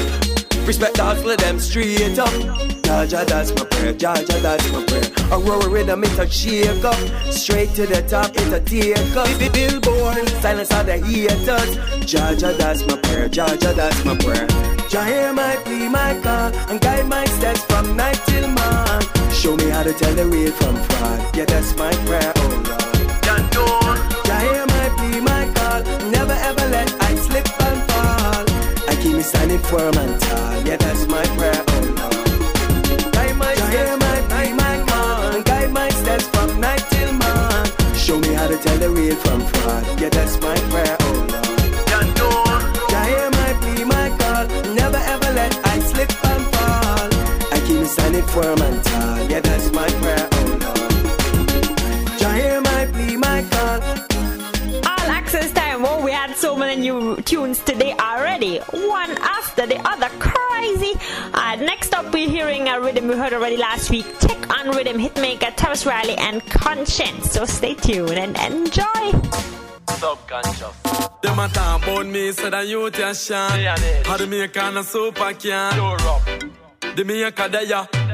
Respect the hustle, them straight up Jaja, that's my prayer, Jaja, that's my prayer. Aurora rhythm, it a shake up. Straight to the top, it's a take up. Bill- Billboard, silence all the haters. Jaja, that's my prayer, Jaja, that's my prayer. Jah hear my plea, my call And guide my steps from night till morn. Show me how to tell the real from fraud. Yeah, that's my prayer, oh Lord. Jah hear my plea, my call Never ever let I slip and fall. I keep me standing firm and tall. Yeah, that's my prayer, to tell the real from fraud. Yeah, that's my prayer, oh Lord. Jah hear my plea, my call. Never ever let I slip and fall. I keep me standing firm and tall. Yeah, that's my prayer, oh Lord. Jah hear my plea, my call. All access time. Oh, we had so many new tunes today already. One after the other. Crazy. Uh, next up, we're hearing a rhythm we heard already last week. Check on Rhythm Hitmaker, Tarrus Riley, and Konshens. So stay tuned and enjoy. Subkonshus. Them a talk about me, said that you a shan. How the make on a super can. Europe. The make a there.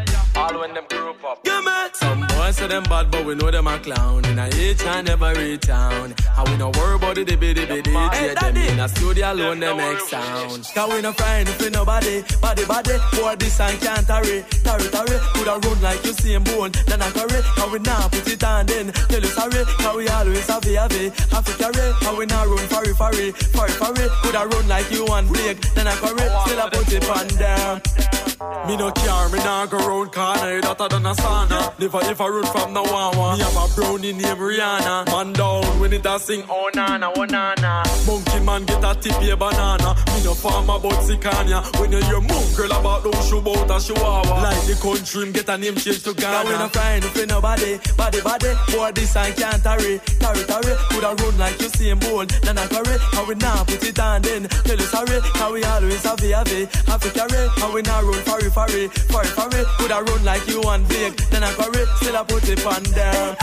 All when them group up. Yeah, man. Some boys say them bad, but we know them a clown. In a each and every town. And we no worry about the dibby dibby dibby. Yeah, them in a studio alone, them make sound. Cause we no friend for nobody. Body, body. Boy, this and can't tarry. Tarry, tarry. Coulda run like you see him bone. Then I carry. Cause we now put it on then. Tell you sorry. Cause we always have it, have it. Have to carry. Cause we now run furry, furry. Furry, furry. Coulda run like you and Blake. Then I carry. Still I put it on down. Me no care, me nah go round corner, that I done a sauna. Never I run from no one. Me have a brownie named Rihanna. Man down when it a sing, oh nana, oh nana. Monkey man get a tip a banana. Me no farm about Sicania. When you hear moon girl about those shoe bout a chihuahua. Like the country, get a name change to Ghana. we no friend for nobody, body body. Boy this and can't tarry, tarry tarry. Coulda run like you see him bold, then I carry. How we now put it on then. Tell you sorry, how we always have it, have it. Have to carry, how we now run furry furry, furry furry. Coulda run like you want big, then I carry. Still I put it on down.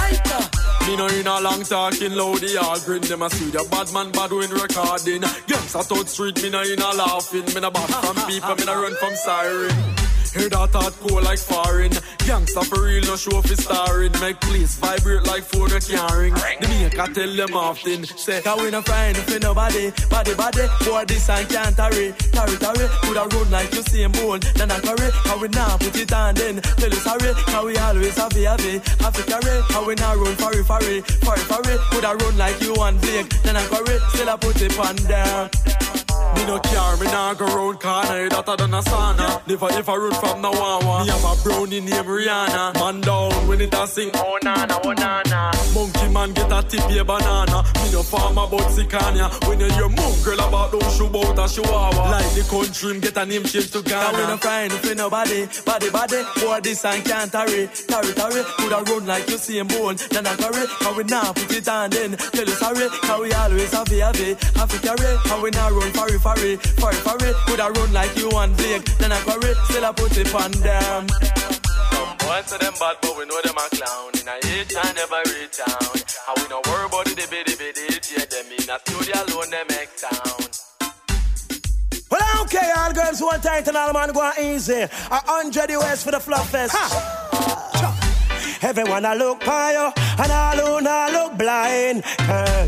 Me no in a long talking loud, the all grin them a studio. Bad man bad when recording. Gangs a third street, me no in a laughing. Me no back from people, me no run from siren. Hear that thought cool like foreign. Gangsta for real, no show for starring. Make place vibrate like phone a carrying. The make I tell them often. Say, Cause we no friend for nobody. Body, body, boy, this and can't tarry. Tarry, tarry, coulda run like you him bold. Then I carry, how we now put it on then. Tell you sorry, how we always have it, have it. To carry, how we now run furry, furry. Furry, furry, coulda run like you want Blake. Then I carry, still I put it on down. Me no care, me nah go round corner, that I done a sauna. Never if I run from no one one. Me have a brownie named Rihanna. Man down when it a sing, oh nana, oh nana. Monkey man get a tip a banana. Me no farm about Sicania. When you hear moon girl about those shoe bout a chihuahua. Like the country, him get a name change to Ghana. We no friend for nobody, body body. Boy this and can't tarry, tarry tarry. Coulda run like you see him bone. Then I carry, how we now put it on then. Tell you sorry, how we always have it, have it. Have to carry, how we now run furry furry, furry furry. Coulda run like you want Blake. Then I carry, still I put it on them. Some boys say them bad, but we know them a clown. In a each and every town. And we no worry about the bitty bitty. Yeah, them in a studio alone, they make sound. Well, I don't care, all girls one time and all man go easy. A hundred US for the fluff fest. Everyone I look by you, and who not look blind. Girl,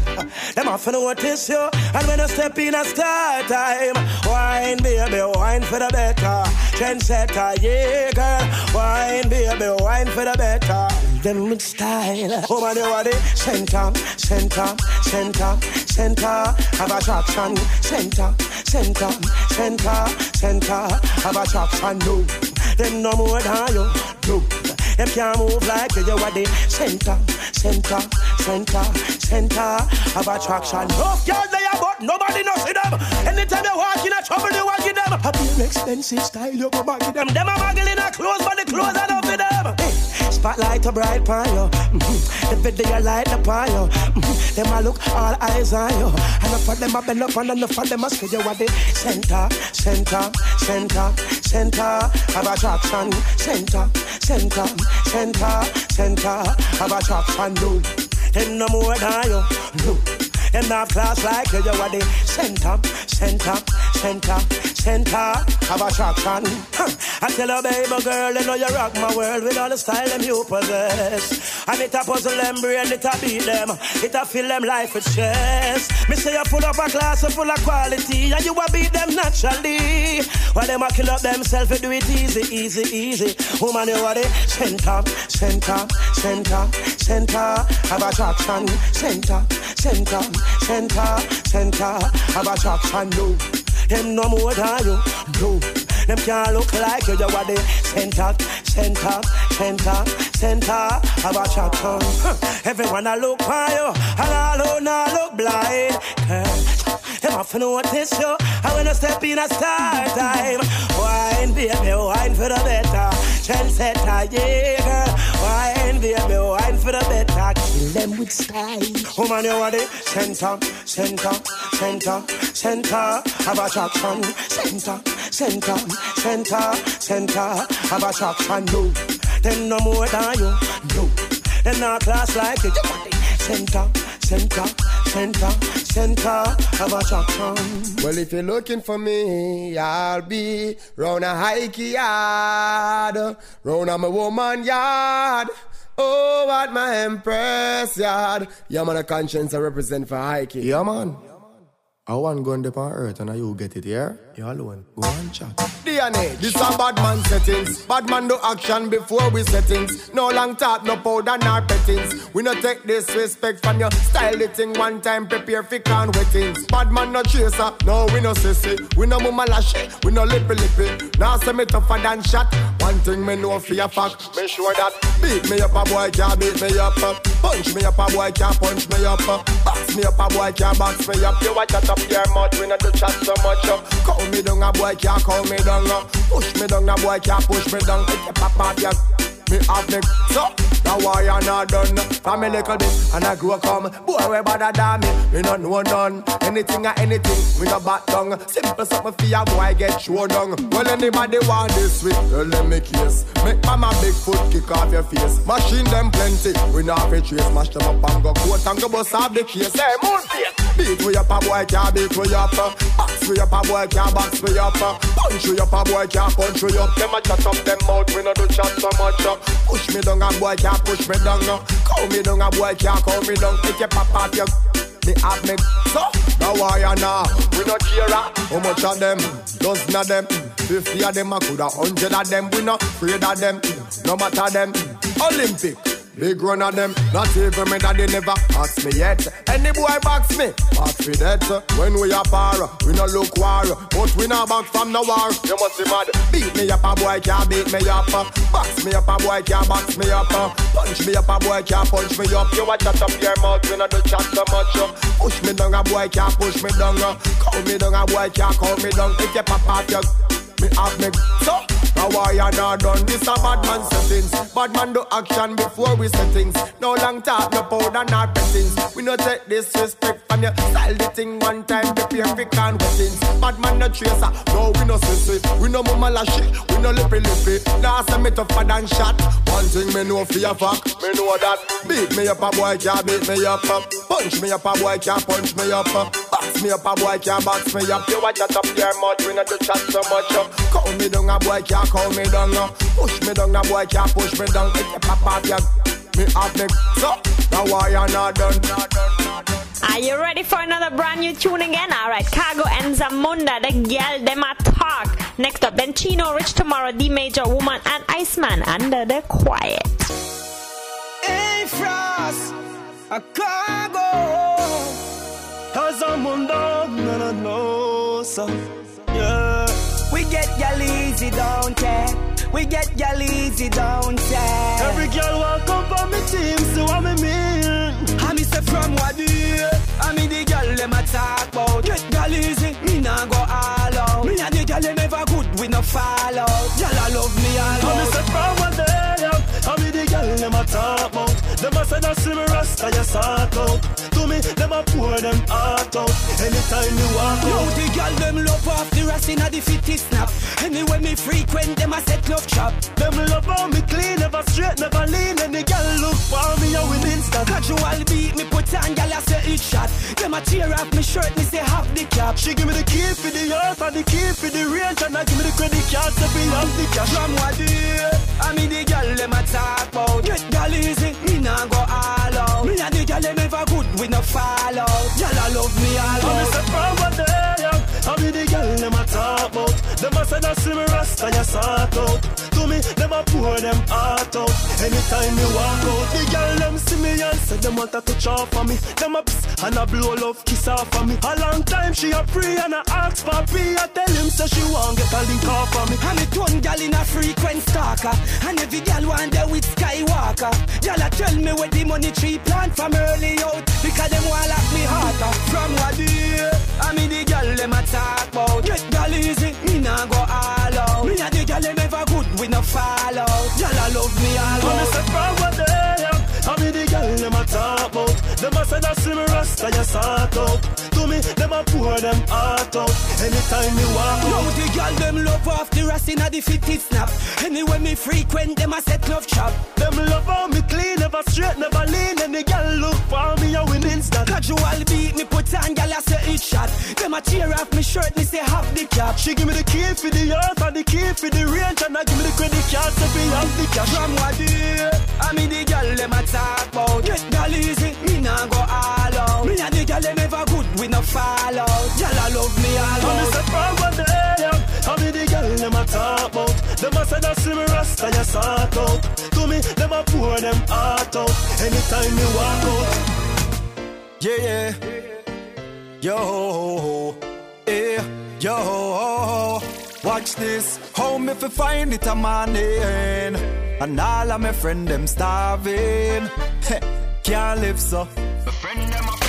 them off to notice you, and when you step in a start time, wine baby, wine for the better. Trendsetter, yeah, girl, wine baby, wine for the better. Them with style, oh man, you are center, center, center, center of attraction, center, center, center, center of attraction. No, them no more than you. No. Them can't move like you, are the center, center, center, center of attraction. No girls they are, but nobody knows them. Anytime you walk in a trouble, you walk in them. A pure expensive style, you go back in them. Them a muggle in a clothes, but the clothes are not for them. Hey, spotlight a bright you. Mm-hmm. The video light the pan you. Mm-hmm. Them a look all eyes on you. And of them a bend up and enough of them a say you are the center, center, center, center of attraction. Center, center, center, center of attraction. No, them no more than you. No. Them not class like you, you are the center, center, center, center of attraction. I tell a baby girl, you know you rock my world with all the style them you possess. And it a puzzle them brain, it a beat them, it a fill them life with stress. Me say you full of a class, you full of quality, and you a beat them naturally. While them a kill up themselves, you do it easy, easy, easy. Woman, you are the center, center, center, center of attraction. Center, center, center, center of attraction. No, them no more than you. No, them can't look like you. You are the center, center, center, center of attraction. Huh. Everyone I look for you, and all who not look blind. Girl, them off notice you, and when you step in a star time, wine baby, wine for the better. Trendsetter, yeah, girl. Wine baby, wine for the better. Kill them with style. Woman, you are the center, center, center, center of attraction. Center, center, center, center of attraction. No, them no more than you. No, them not class like you. You are the center, center, center, center of attraction. Well, if you're looking for me, I'll be round a Heike yard, round a my woman yard. Oh, at my empress yard. Yeah, man, a Konshens I represent for Heike. Yeah, man. I want gun up on earth and I you get it here. You alone. Go and chat. DNA, this a bad man settings. Bad man do action before we settings. No long talk, no powder, nor pettings. We no take disrespect from your style thing one time, prepare for can wettings. Bad man no chaser, no we no sissy. We no mama lashy, we no lippy lippy. Now say me tougher than shot. One thing me know for your fact, make sure that beat me up a boy can't beat me up. Punch me up a boy can't punch me up. Box me up a boy can't box me up. You watch that up your mouth, we no do chat so much. Uh. Me down a boy can't call me down. Push me down a boy can't push me down. If you pop off your me have me. So now why you not done? From a little bit and I grow come boy we better than me. Me not know none. Anything or anything we no back down simple something for ya boy get show down well anybody want this with well, let me kiss make mama big foot kick off your face. Machine them plenty. We not have a trace. Mash them up and go court and go bust off the case. Hey moon beat we up a boy can't beat we up box we up a boy can't box we up punch we up a boy can't punch we up them a chat up them mouth we no do chat so much uh. Push me down, a boy can't push me down. Call me down, a boy can't call me down. If you pop off your me have me so now why you now we not care how much of them dozen of them. Fifty of them I coulda hundred of them. We not afraid of them no matter them. Olympic Big run of them, not even me that they never ask me yet. Any boy box me, box me that. When we are par, we no look war, but we not back from the war. You must be mad. Beat me up, a boy can't beat me up. Box me up, a boy can't box me up. Punch me up, a boy can't punch me up. You watch chat up your mouth, we no do chat so much. Push me down, a boy can't push me down. Call me down, a boy can't call me down. If you pop off your me have me so why you not done? This a bad man settings. Bad man do action before we settings. No long talk no powder nor pettings we no take disrespect from you style the thing one time prepare for can wettings bad man no tracer. No we no sissy. We no mama lashy. We no lippy lippy. Now say me tougher than shot. One thing me know for your fact. Me know that. Beat me up a boy can't beat me up punch me up a boy can't punch me up box me up a boy can't box me up you watch that up your mouth we no do chat so much up Call me down, a boy can't call me down. uh. Push me down, a boy can't push me down. If you pop off your me have me so now why you not done? Are you ready for another brand new tune again? Alright, Cargo and Zamunda, the girl, them a talk. Next up, Benchino, Rich Tomorrow, D Major, Woman, and Iceman, Under the Quiet. Hey, Frost, a cargo. Cause I'm on dog, no, no, no, so, yeah. We get y'all easy, don't ya? We get y'all easy, don't ya? Every girl walk up on me team, so I'm a mean. I me say from what do you? I me the girl them talk about. Get y'all easy, me nah go all out. Me and the girl them never good, we no fall out. Y'all love me all I'm out. say from what the girl them a talk about. Them a say that me rasta, you sort out. To me, them a pour them heart out. Anytime you walk out. the girl them love off the rest inna the fitty snap. Anyway me frequent them a set love trap. Them love how me clean, never straight, never lean. Any girl look for me, I win instant. Casual beat me put on girl I say it shot. Them a tear off me shirt me say have the cap. She give me the key for the earth and the key for the range, and I give me the credit card to be on the cash. From what do I mean the girl them a talk about. Get girl easy, me nah go all out. Me and the girl them ever good, we no fall out. Girl I love me all out. I'm from be the girl them a talk about. Them a say that see me rasta, you sort out. Me, them a pour them heart out. Anytime me walk out, the girl them see me and say them want to touch off of me. Them a pss and a blow love kiss off of me. A long time she a free and a ask for free. I tell him so she want get a link off of me. I'm a twin gal in a frequent stalker And every gal want there with Skywalker Gal a tell me where the money tree plant from early out Because them want lock me heart up From what I mean the gal them a talk about Get gal easy, me nah go all out Me and the gal them ever good, we no fall out Gal a love me all out say from what they am. I be the girl them a talk about. Them a say that me rasta, you sort out. To me, them a pour them heart out. Anytime me walk Now the girl them love off the rest inna the snap. Anyway me frequent them a set love chop. Them love how me clean, never straight, never lean. Any girl look for me, a win instant. Casual beat me put on girl I say it shot. Them a tear off me shirt me say have the cap. She give me the key for the earth and the key for the range, and I give me the credit card so we have the cash. From what day, I mean the girl them a talk about. Get girl easy, me nah go all girl them ever good, we no fall out. Girl I love me all And me out. say from one day, yeah, I be the girl them a talk about. Them a say that see me rasta, you sort out. To me, them a pour them heart out. Anytime me walk out. Yeah, yeah. Yo, yeah, yo. Ho Watch this. Home if you find it a morning. And all of my friend them starving. (laughs) Can't live so. My friend them a so.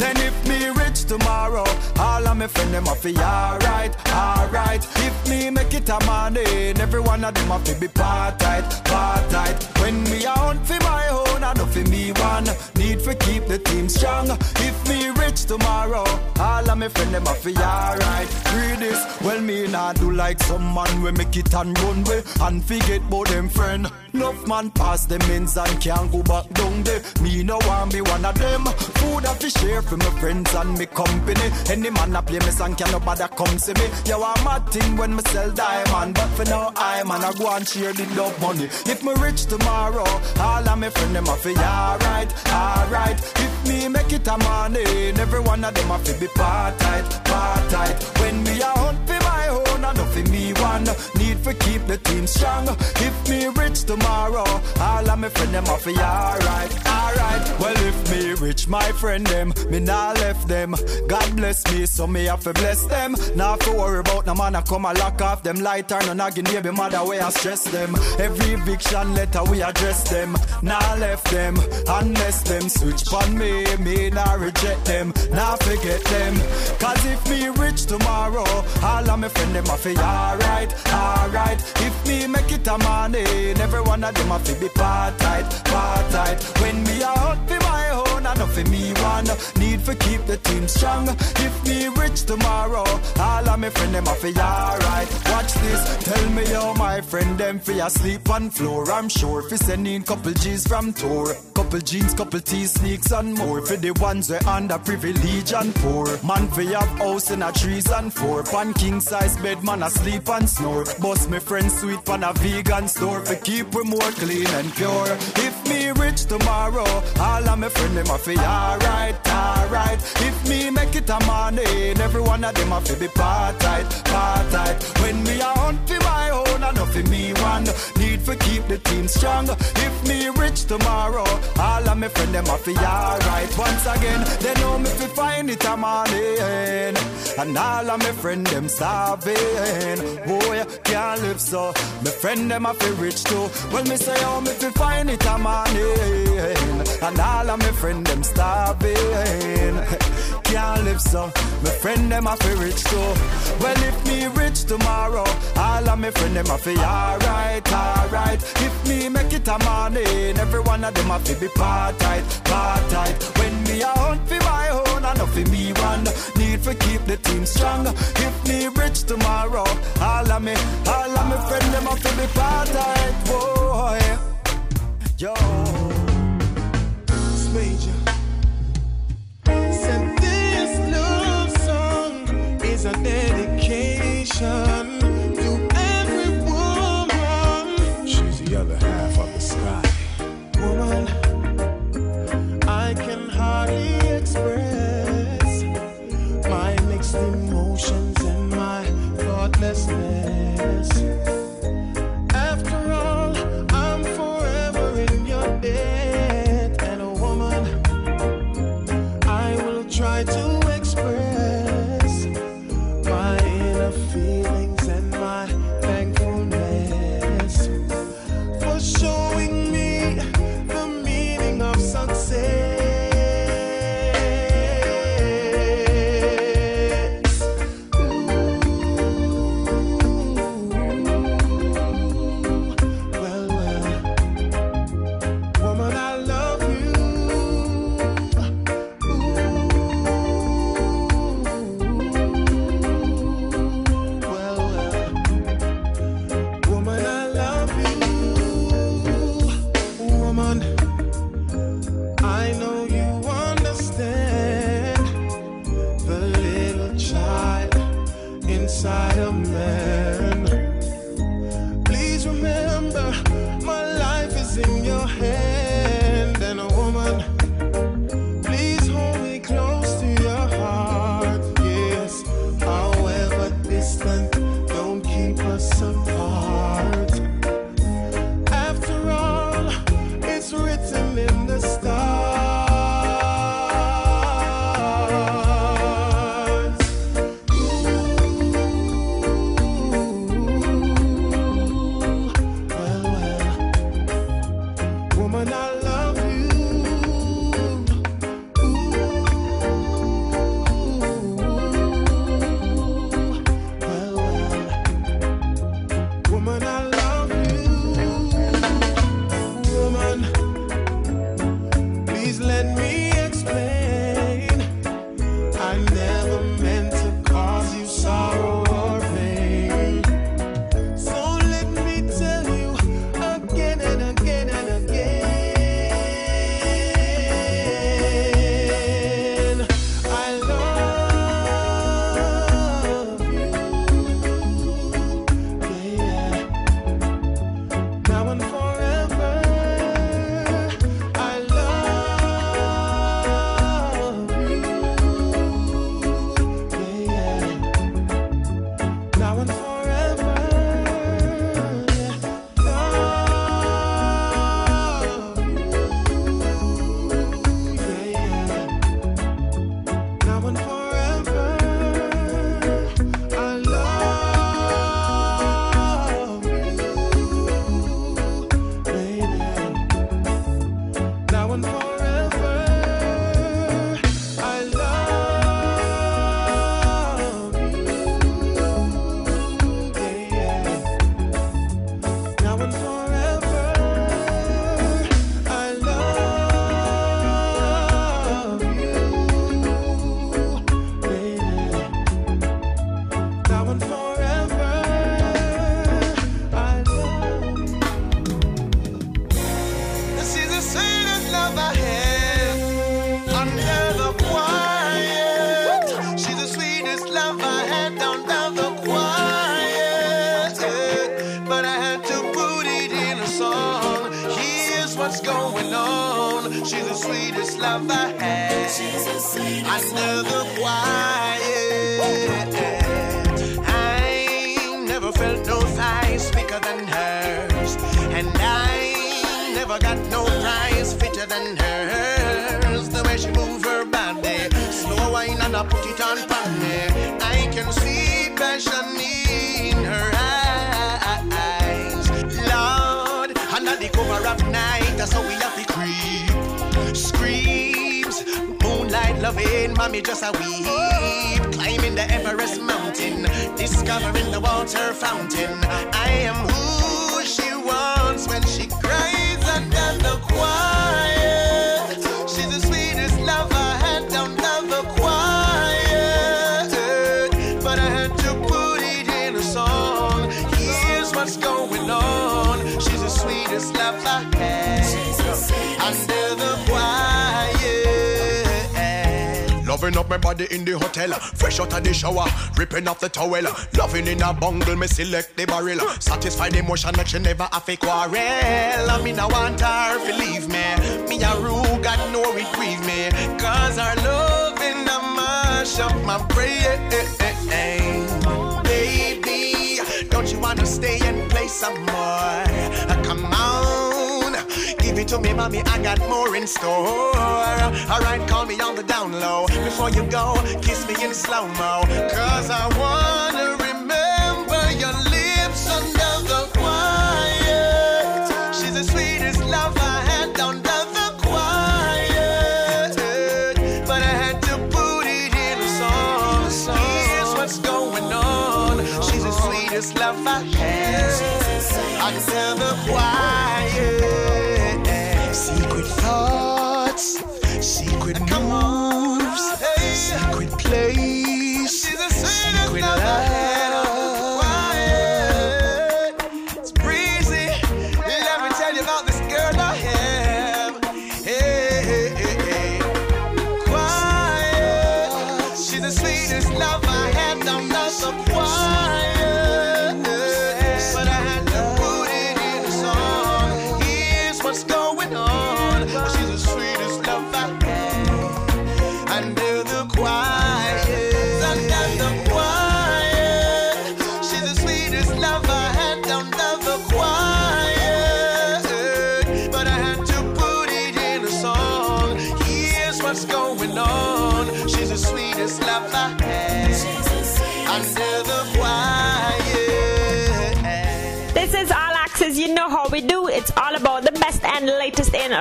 Then if me rich tomorrow, all of my friend them fi alright, alright. If me make it a morning, every one of them a fi be part tight, part tight. When me a hunt fi my own, I know fi me one. Need for keep the team strong. If me rich tomorrow, all of my friend them a fi alright. Read this, well me nah do like some man we make it and run way and forget about them friend. Enough man pass them ends and can't go back down there. Me no want be one of them. Food I fi share for my friends and me company. Any man a play me song can nobody come see me. Yo I'm mad thing when me sell diamond, but for now I man I go and share the love money. If me rich tomorrow, all of my friend them a fi alright, alright. If me make it a morning, every one of them a fi be part tight, part tight. When me a hunt fi my own, I know fi me one. Need for keep the team strong. If me rich tomorrow, all of my friend them fi alright, alright. Well if me rich, my friend them, me nah left them. God bless me, so me have to bless them. Have to worry about no man a come a lock off them lighter, no nagging baby mother way I stress them. Every eviction letter we address them. Nah left them, unless them switch on me, me nah reject them, nah forget them. Cause if me rich tomorrow, all of my friend them a fi alright, alright. If me make it a morning, every one of them a fi be part tight, part tight. When me a hunt fi my own, I know fi me one. Need for keep the team strong. If me rich tomorrow, all of my friend them a fi alright. Watch this, tell me how my friend them fi asleep on floor. I'm sure fi sending couple G's from tour. Couple jeans, couple tees, sneaks and more. For the ones we under privilege and poor. Man fi have house in a trees and four. Pan king size bed, man asleep and snore. Boss me friend sweet pan a vegan store. For keep we more clean and pure. If me rich tomorrow, all of my friend them a fi alright, alright. If me make it a morning, every one of them a fi be part tight, part tight. When me a hunt my own, I know fi me one. Need for keep the team strong. If me rich tomorrow, all of my friend them fi alright. Once again, they know me fi find it a morning, and all of my friend them starving. Boy, can't live so. My friend them fi rich too. Well, me say how me fi find it a morning, and all of my friend them starving. Can't live so. My friend them a fi rich too. Well, if me rich tomorrow, all of my friend them a fi alright, alright. If me make it a morning, every one of them a fi be part tight, part tight. When me a hunt fi my own, know fi me one. Need for keep the team strong. If me rich tomorrow, all of me, all of my friend them a fi be part tight, boy. Yo. Is a dedication to every woman. She's the other half of the sky. Woman, I can hardly towel. Loving in a bungle, me select the barrel. Satisfy the emotion that she never have a quarrel. I mean, I want her to leave me. Me a rule, God know it me. Cause our loving a mash up my brain. Baby, don't you wanna stay and play some more? Uh, Come on, give it to me, mommy. I got more in store. Alright, call me on the down low. Before you go, kiss me in slow mo. Cause I wanna remember your lips under the quiet. She's the sweetest love I had under the quiet. But I had to put it in a song. Here's what's going on. She's the sweetest love I had under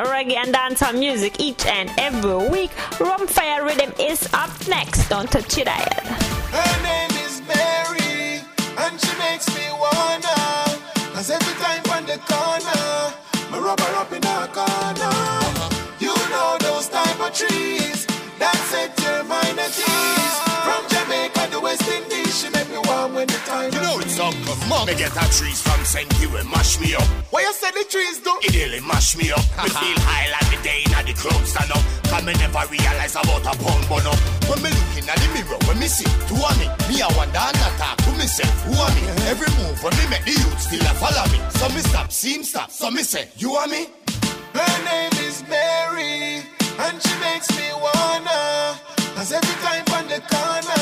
reggae and dancehall music each and every week. Rumfire Rhythm is up next. Don't touch it dial. Her name is Mary, and she makes me wanna. Cause every time on the corner, me rub her up in her corner. You know those type of trees Uncle Mom. Me get a trees from St. Hugh and mash me up. Why you say the trees do? It really mash me up. me feel high like the day in the crowd stand up. Cause me never realize about a pound bun up. When me looking at the mirror, when me see two of me, me I wonder and I talk to myself, who am me? Every move when me make the youth still a follow me. So me stop, see him stop. So me say, you are me? Her name is Mary, and she makes me wanna. Cause every time on the corner,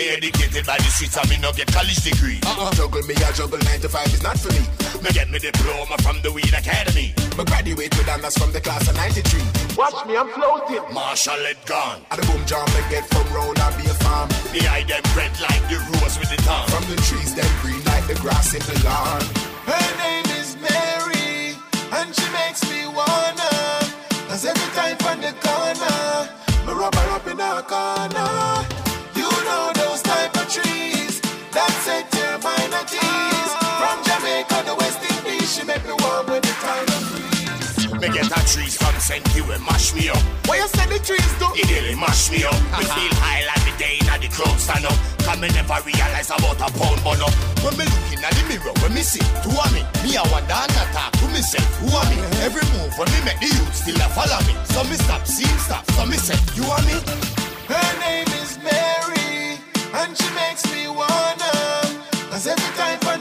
Me educated by the streets and me no get college degree. Uh-uh. Juggle me, I juggle 9 to 5 is not for me. Me get me diploma from the Weed Academy. Me graduate with honors from the class of 93. Watch me, I'm floating. Marshall it gone. And the boom jam me get from round a bass farm. The eye them red like the rose with the tongue. From the trees, them green like the grass in the lawn. Her name is Mary, and she makes me wanna. Cause every time Me get a trees from St. Hugh and mash me up. What you say the trees do? It really mash me up. me feel high like the day in the crowd stand up. Cause me never realize about a pound bun up. When me looking at the mirror, when me see two of me, me I wonder and I talk to myself, who are me? Every move When me make the youth still a follow me. So me stop, seem stop. So me say, you and me? Her name is Mary, and she makes me wanna. Cause every time from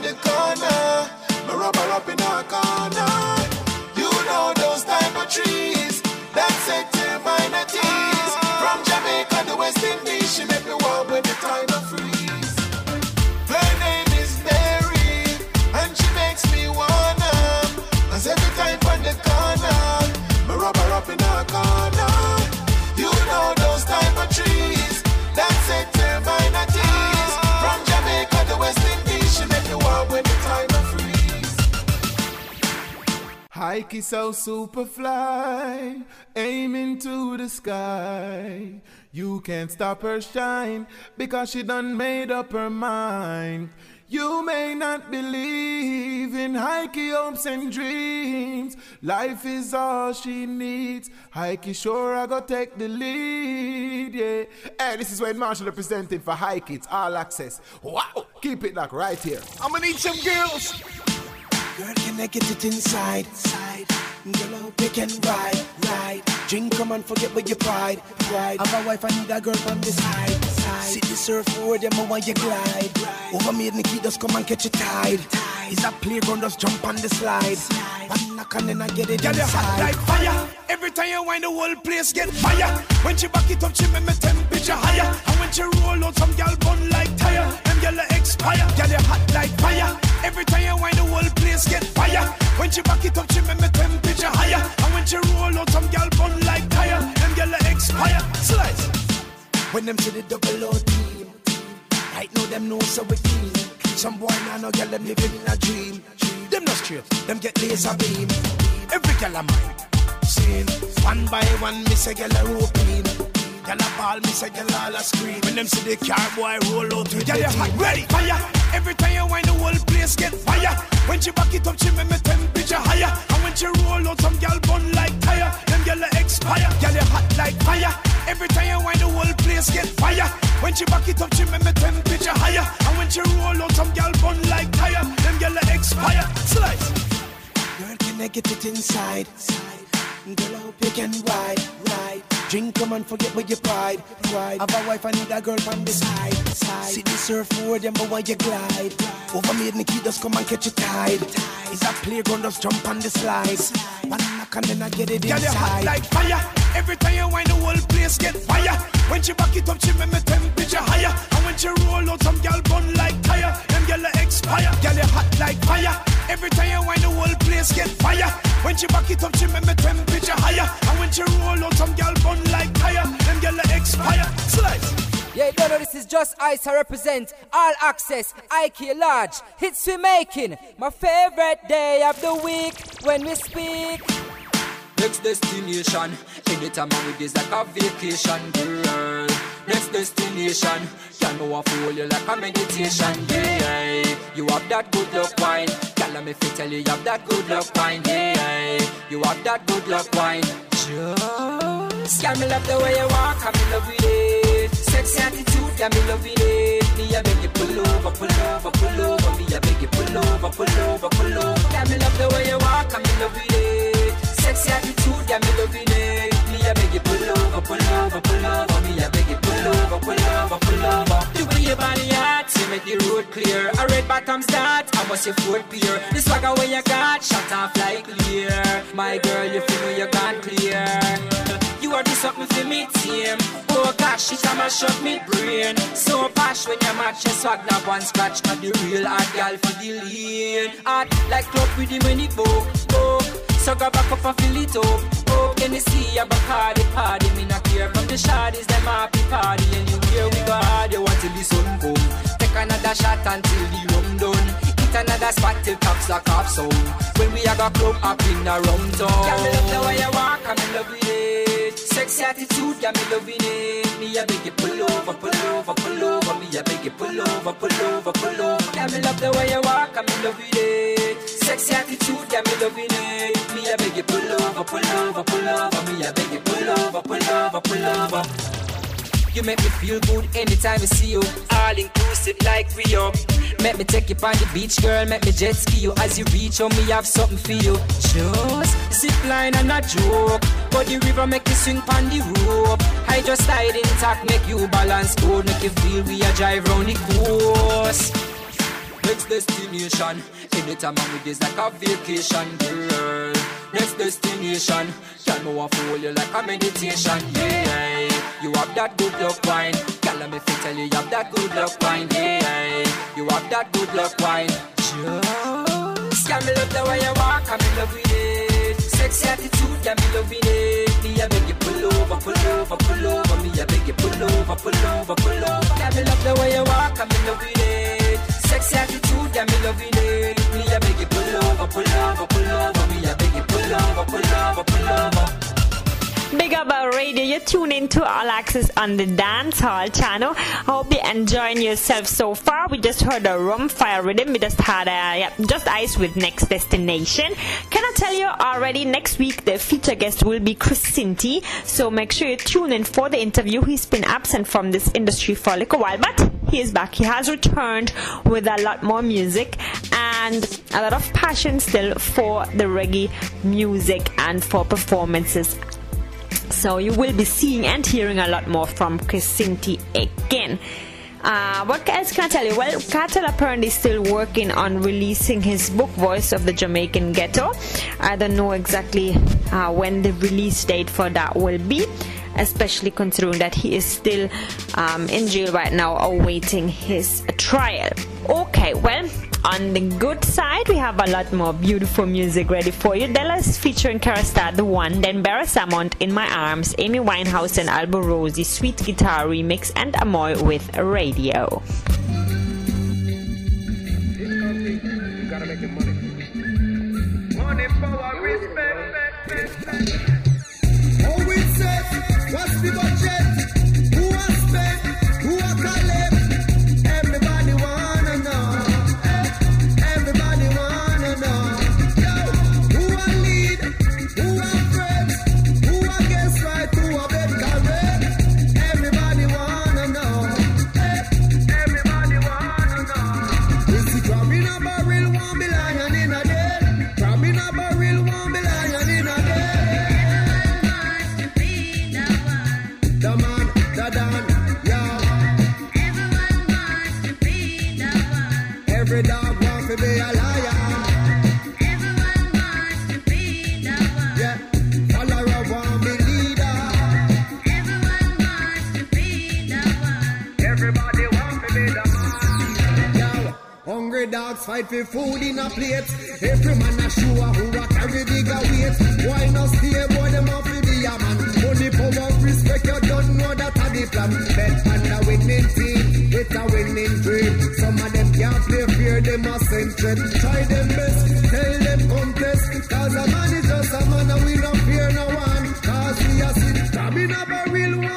Heike so super fly, aiming to the sky. You can't stop her shine because she done made up her mind. You may not believe in Heike hopes and dreams. Life is all she needs. Heike sure I go take the lead, yeah. Hey, this is Wayne Marshall representing for Heike. It's All Axe-S. Wow, keep it like right here. I'm gonna need some girls. Girl, can I get it inside? Side. Hope you can ride, ride. Drink, come and forget what your pride, pride. I'm a wife, I need a girl from the side, side. See the surfboard, them want you glide. Over me, Nikki, just come and catch a tide. Is a playground, just jump on the slide. One knock and then I get it Girl, you hot like fire. Every time you wind, the whole place get fire. When she back it up, she make me temperature higher. And when she roll out, some gal bun like tire. Them gal expire. Girl, you hot like fire. Every time you wind, the whole place get fire. When she back it up, she make me temperature higher. And when she roll out, some gal bun like tire. Them gal expire. Slice. When them see the double O team, right now them know so we clean. Some boy now no girl them living in a dream. Them no straight, them get laser beam. Every girl a mine. Seen one by one, miss a girl a roping. Girl a ball, miss a girl all a scream. When them see the car boy roll out with the you hot, ready, fire. Every time you wind, the whole place get fire. When she back it up, she make me temperature higher. And when she roll out, some gal bun like tire. Them gal a expire. Girl, you hot like fire. Every time you wind, the whole place get fire. When she back it up, she make me temperature higher. And when she roll out, some gal bun like tire. Them gal a expire. Slice. Girl, can I get it inside? Girl, I hope you can ride, ride. Drink, come and forget what your pride, pride. Have a wife, I need a girl from the side, side. See the surfboard, them boy you glide. Over me, Nikki, just come and catch a tide. Is a playground, just jump on the slide. One knock and then I get it Girl, you hot like fire. Every time you wind, the whole place get fire. When she back it up, she make me temperature higher. And when she roll out, some gal bun like tire. A expire. Girl, you hot like fire. Every time you wind, the whole place get fire. When she back it up, she make me temperature higher. And when she roll out, some gal bun like tire. Them a expire. Slice. Yeah, you don't this is just ice. I represent All Axe-S. IK large hits we making. My favorite day of the week when we speak. Next destination, anytime I'm with is like a vacation, girl. Next destination, can know I fool you like a meditation, yeah. You have that good luck wine, girl. Let me fi tell you, you have that good luck wine, yeah. You have that good luck wine, just. Girl, me love the way you walk, I'm in love with it. Sexy attitude, yeah, me loving it. Me I beg you pull over, pull over, pull over. Me I beg you pull over, pull over, pull over. Yeah, me love the way you walk, I'm in love with it. Sexy attitude, yeah, me loving it. Me I beg you pull over, pull over, pull over. Me I beg you pull over, pull over, pull over. The way your body hot, you make the road clear. A red bottom start, I must your foot peer. The swagger way you got, shut off like clear. My girl, you feel me, you gone clear. You are do something for me, team. Oh gosh, it a mash up me brain. So posh when you match your swag, not one scratch. Not the real hot gal for the lean. Hot like club with the money book, book. So go back up and fill it up. Oh, can you see a Bacardi party? Me not care from the shawties, them happy party. Anywhere we go hard, you want till the sun come. Take another shot until the rum done. Hit another spot till cops lock off sound. When we have a club up in a rum town. Yeah, me love the way you walk, I'm in love with it. Sexy attitude, yeah, me loving it. Me a beg you pull over, pull over, pull over. Me a beg you pull over, pull over, pull over. Yeah, me love the way you walk, I'm in love with it. Sexy attitude, yeah, me loving it. Eh. Me a beg you pull over, pull over, pull over. Me a beg you pull over, pull over, pull over. You make me feel good anytime I see you. All inclusive like Rio. Make me take you on the beach, girl. Make me jet ski you as you reach on me. Have something for you. Just zip line and a joke. But the river make you swing on the rope. I just slide intact, make you balance good. Make you feel we a drive round the course. Next destination. Anytime I'm with is like a vacation, girl. Next destination. Can know I fool you like a meditation, yeah. You have that good luck wine. Girl, let me tell you, you have that good luck wine, yeah. You have that good luck wine. Just, yeah, me love the way you walk, I'm in love with it. Sexy attitude, yeah, me loving it. Me, I beg you pull over, pull over, pull over. Me, I beg you pull over, pull over, pull over. Yeah, me love the way you walk, I'm in love with it. Sexy attitude, yeah, me loving it. Eh. Me, I beg you pull over, pull over, pull over. Me, I beg you pull over, pull over, pull over. Big Up Our Radio, you're tuned into All Axe-S on the Dance Hall channel. I hope you're enjoying yourself so far. We just heard a rum fire rhythm. We just had a, yeah, just ice with Next Destination. Can I tell you already next week the feature guest will be Chrisinti. So make sure you tune in for the interview. He's been absent from this industry for like a while, but he is back. He has returned with a lot more music and a lot of passion still for the reggae music and for performances so you will be seeing and hearing a lot more from Chrisinti again. Uh, what else can I tell you? Well, Kartel apparently is still working on releasing his book, Voice of the Jamaican Ghetto. I don't know exactly uh, when the release date for that will be, especially considering that he is still um, in jail right now awaiting his trial. Okay, well, on the good side, we have a lot more beautiful music ready for you. Della's featuring Karastar the One, then Barra Samont in My Arms, Amy Winehouse and Alborosie, Sweet Guitar Remix, and Amoy with Radio. respect. We set? What's the budget? Fight for food in a plate. Every man a show who a carry bigger weight. Why not stay boy them off to be a man? Money, power, respect, you don't know that a the plan. Bet on a winning team, it's a winning dream. Some of them can't play fair, them a centred. Try them best, tell them contest. Cause a man is just a man and we don't fear no one. Cause we a sit, crab in a barrel,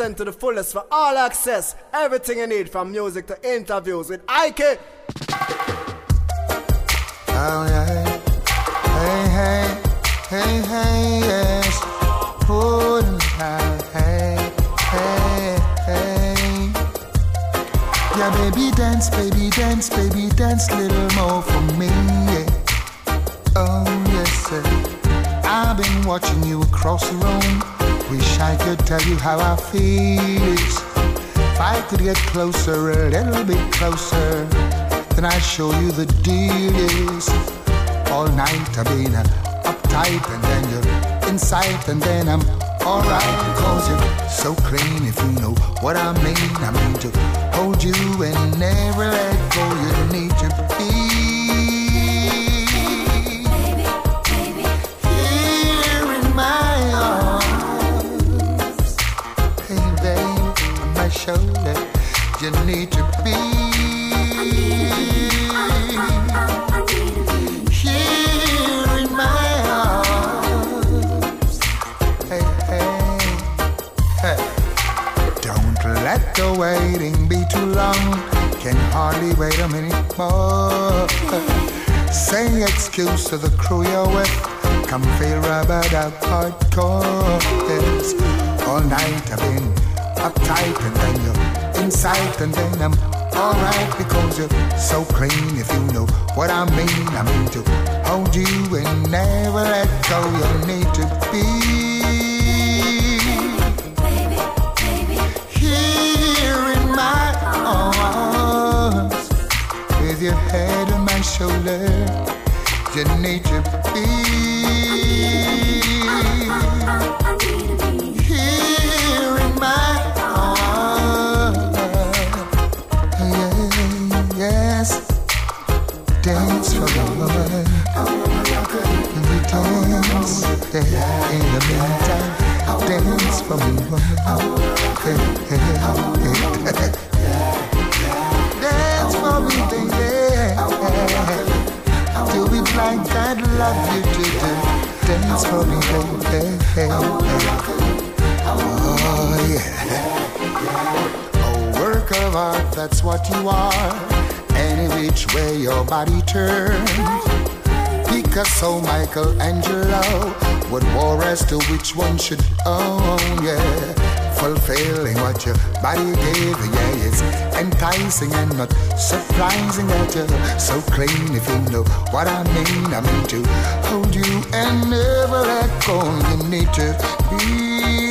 represent to the fullest for All Axe-S. Everything you need from music to interviews with Heike. Oh yeah. How I feel. If I could get closer, a little bit closer, then I'd show you the deal is. All night I've been uh, uptight, and then you're inside, and then I'm alright because you're so clean. If you know what I mean, I mean to hold you and never let go. You need to be. Excuse to the crew you're with. Come feel rubbered up hardcore. Yes. All night I've been uptight and then you're inside and then I'm alright because you're so clean. If you know what I mean, I mean to hold you and never let go. You need to be. Here in my arms, with your head on my shoulder, you need to be. Here in my yes, dance for dance, in the meantime, dance for me. Hey, hey, hey. Like I'd love you to do. Dance for me, oh, baby. Oh, yeah. A work of art, that's what you are. Any which way your body turns. Picasso, Michelangelo would war as to which one should own, yeah. Fulfilling what your body gave, yeah, it's enticing and not surprising that you're so clean. If you know what I mean, I mean to hold you and never let go. You need to be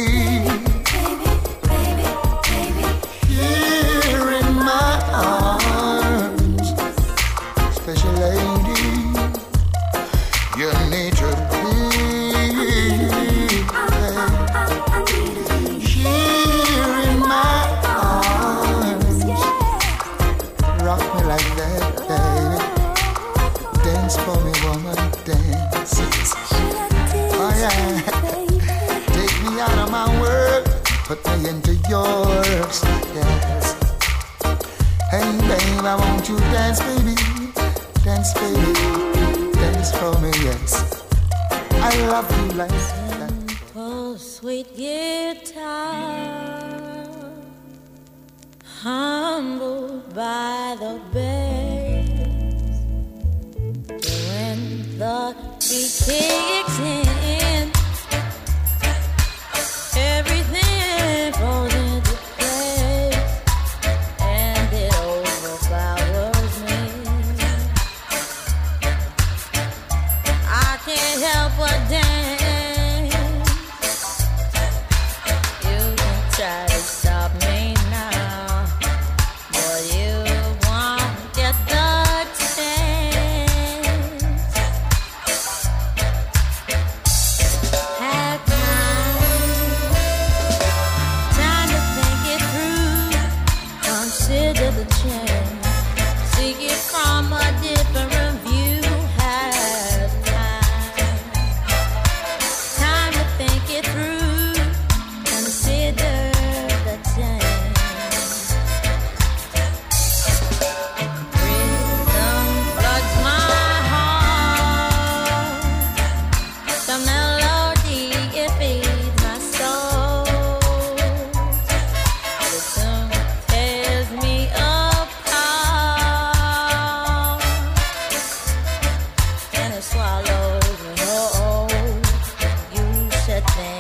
you're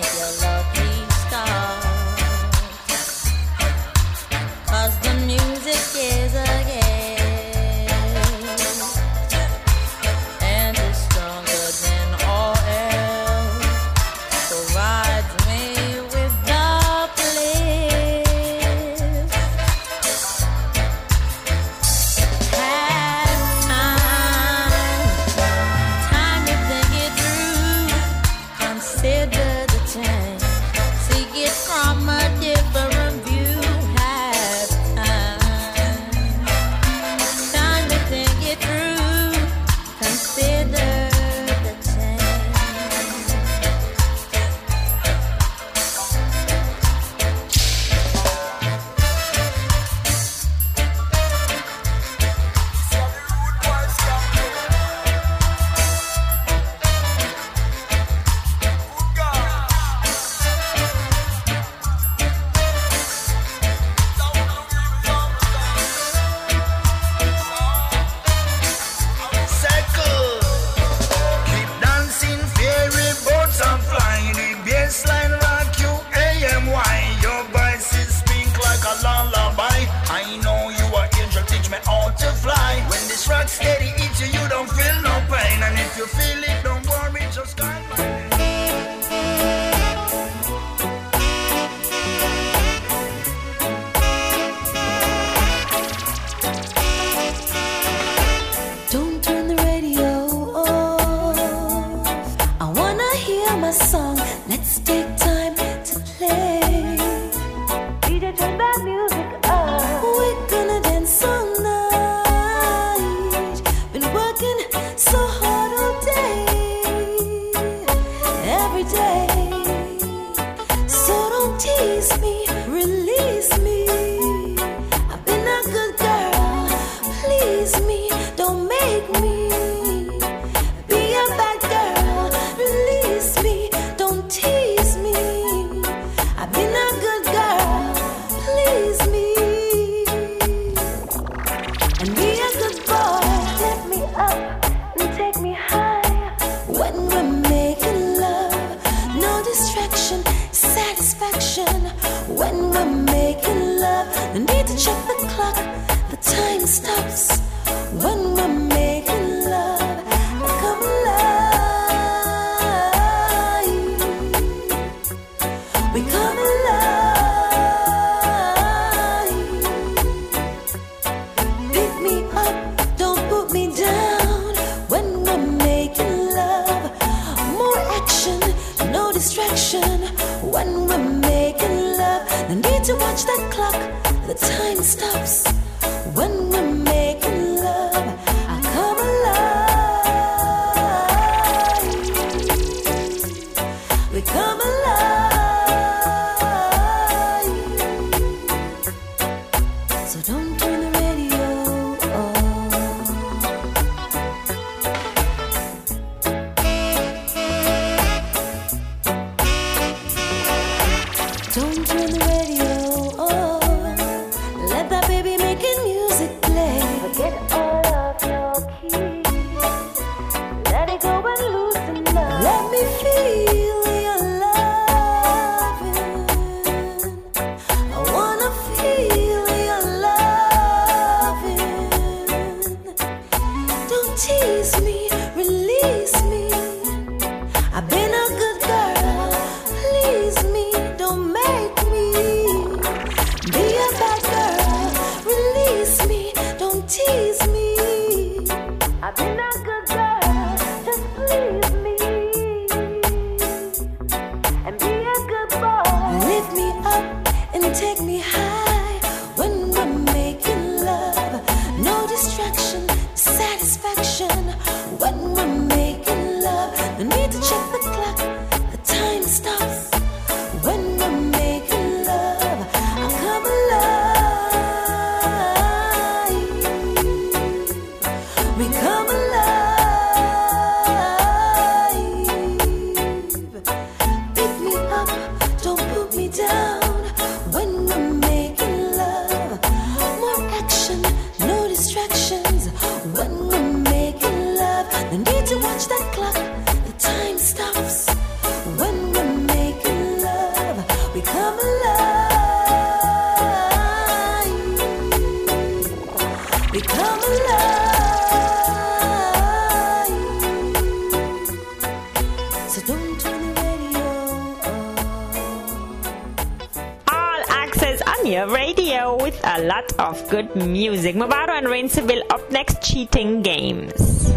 good music. Mavado and Rain will up next, Cheating Games.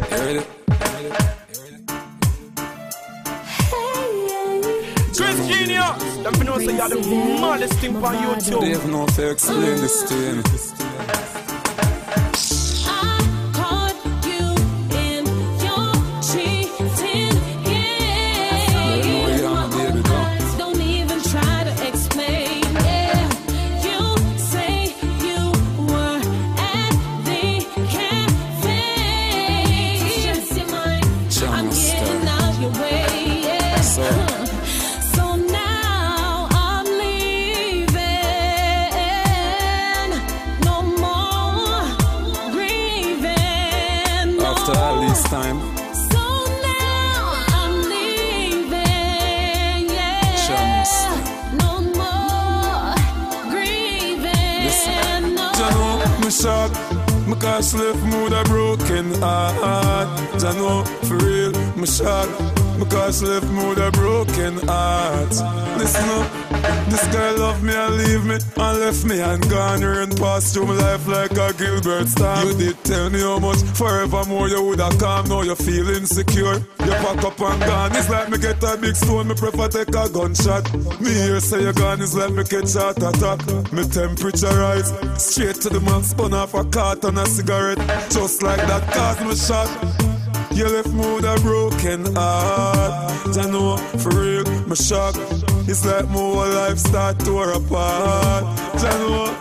Chris Let me know so you're the maddest thing YouTube. No this thing. Know you would have calm, now you feel insecure. You pack up and gone, it's like me get a big stone, me prefer take a gunshot. Me hear say you gone, it's like me catch a attack. Me temperature rise, straight to the max, spun off a carton and a cigarette. Just like that, cause me shot. You left me with a broken heart. I know, for real, my shock. It's like my whole life start to apart. I know.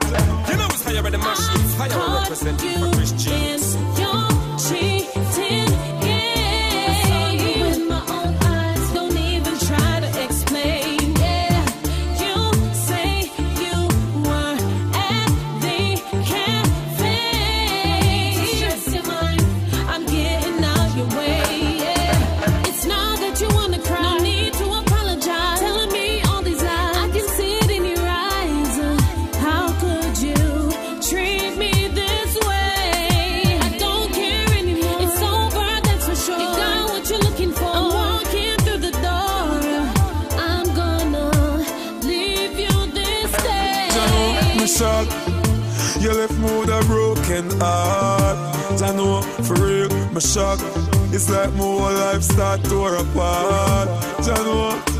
You know it's higher than the machine, higher representing for Christian. You left me with a broken heart. I know for real, my shock. It's like my whole life start to apart. I know.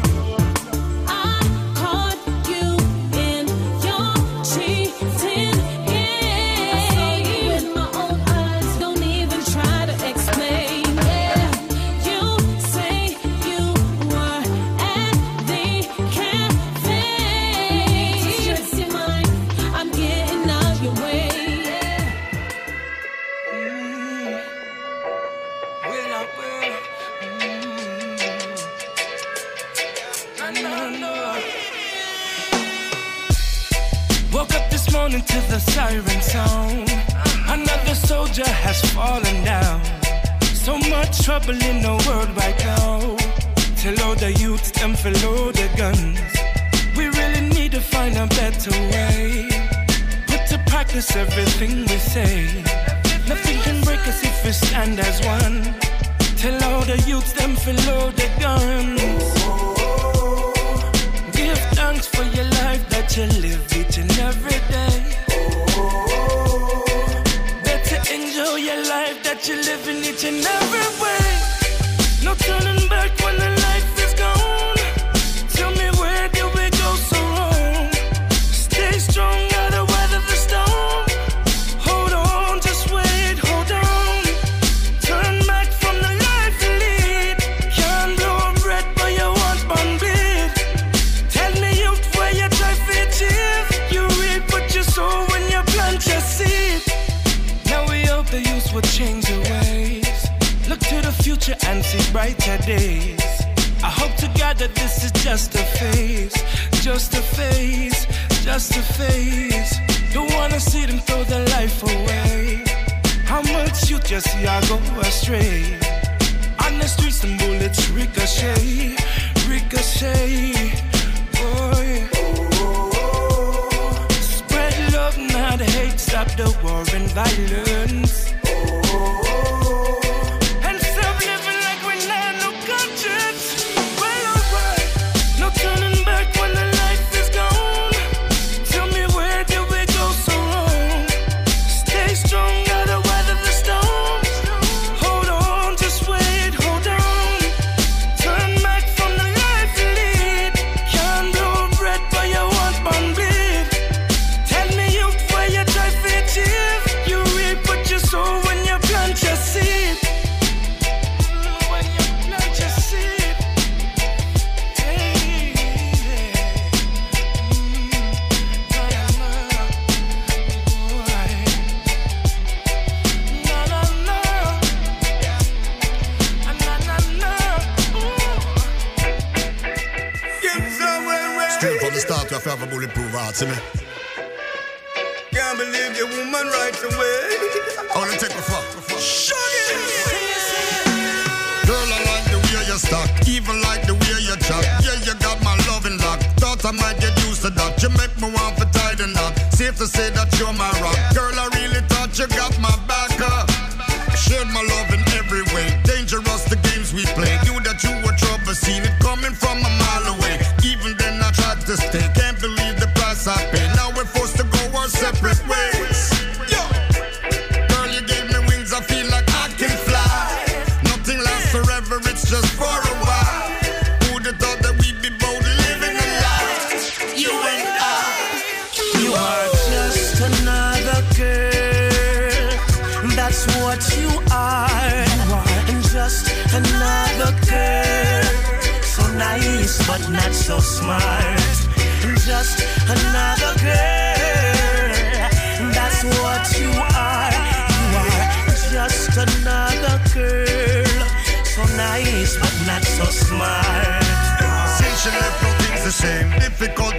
emotion left, nothing's the same. Difficult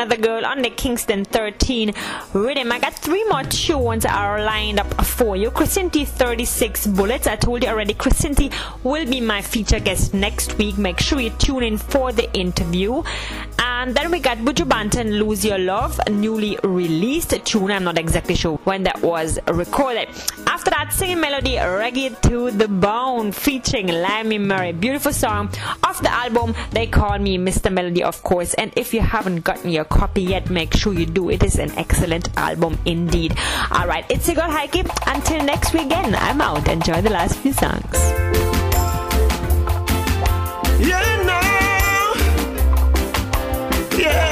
another girl on the Kingston 13 rhythm. I got three more tunes are lined up for you. Chrisinti 36 Bullets. I told you already, Chrisinti will be my feature guest next week. Make sure you tune in for the interview. And then we got Buju Banton Lose Your Love, newly released tune. I'm not exactly sure when that was recorded. After that, singing melody Reggae to the Bone featuring Lymie Murray. Beautiful song off the album. They call me Mr. Melody, of course. And if you haven't gotten your copy yet, make sure you do. It is an excellent album indeed. Alright, it's Igor Heike. Until next weekend, I'm out. Enjoy the last few songs. Yeah! Yeah!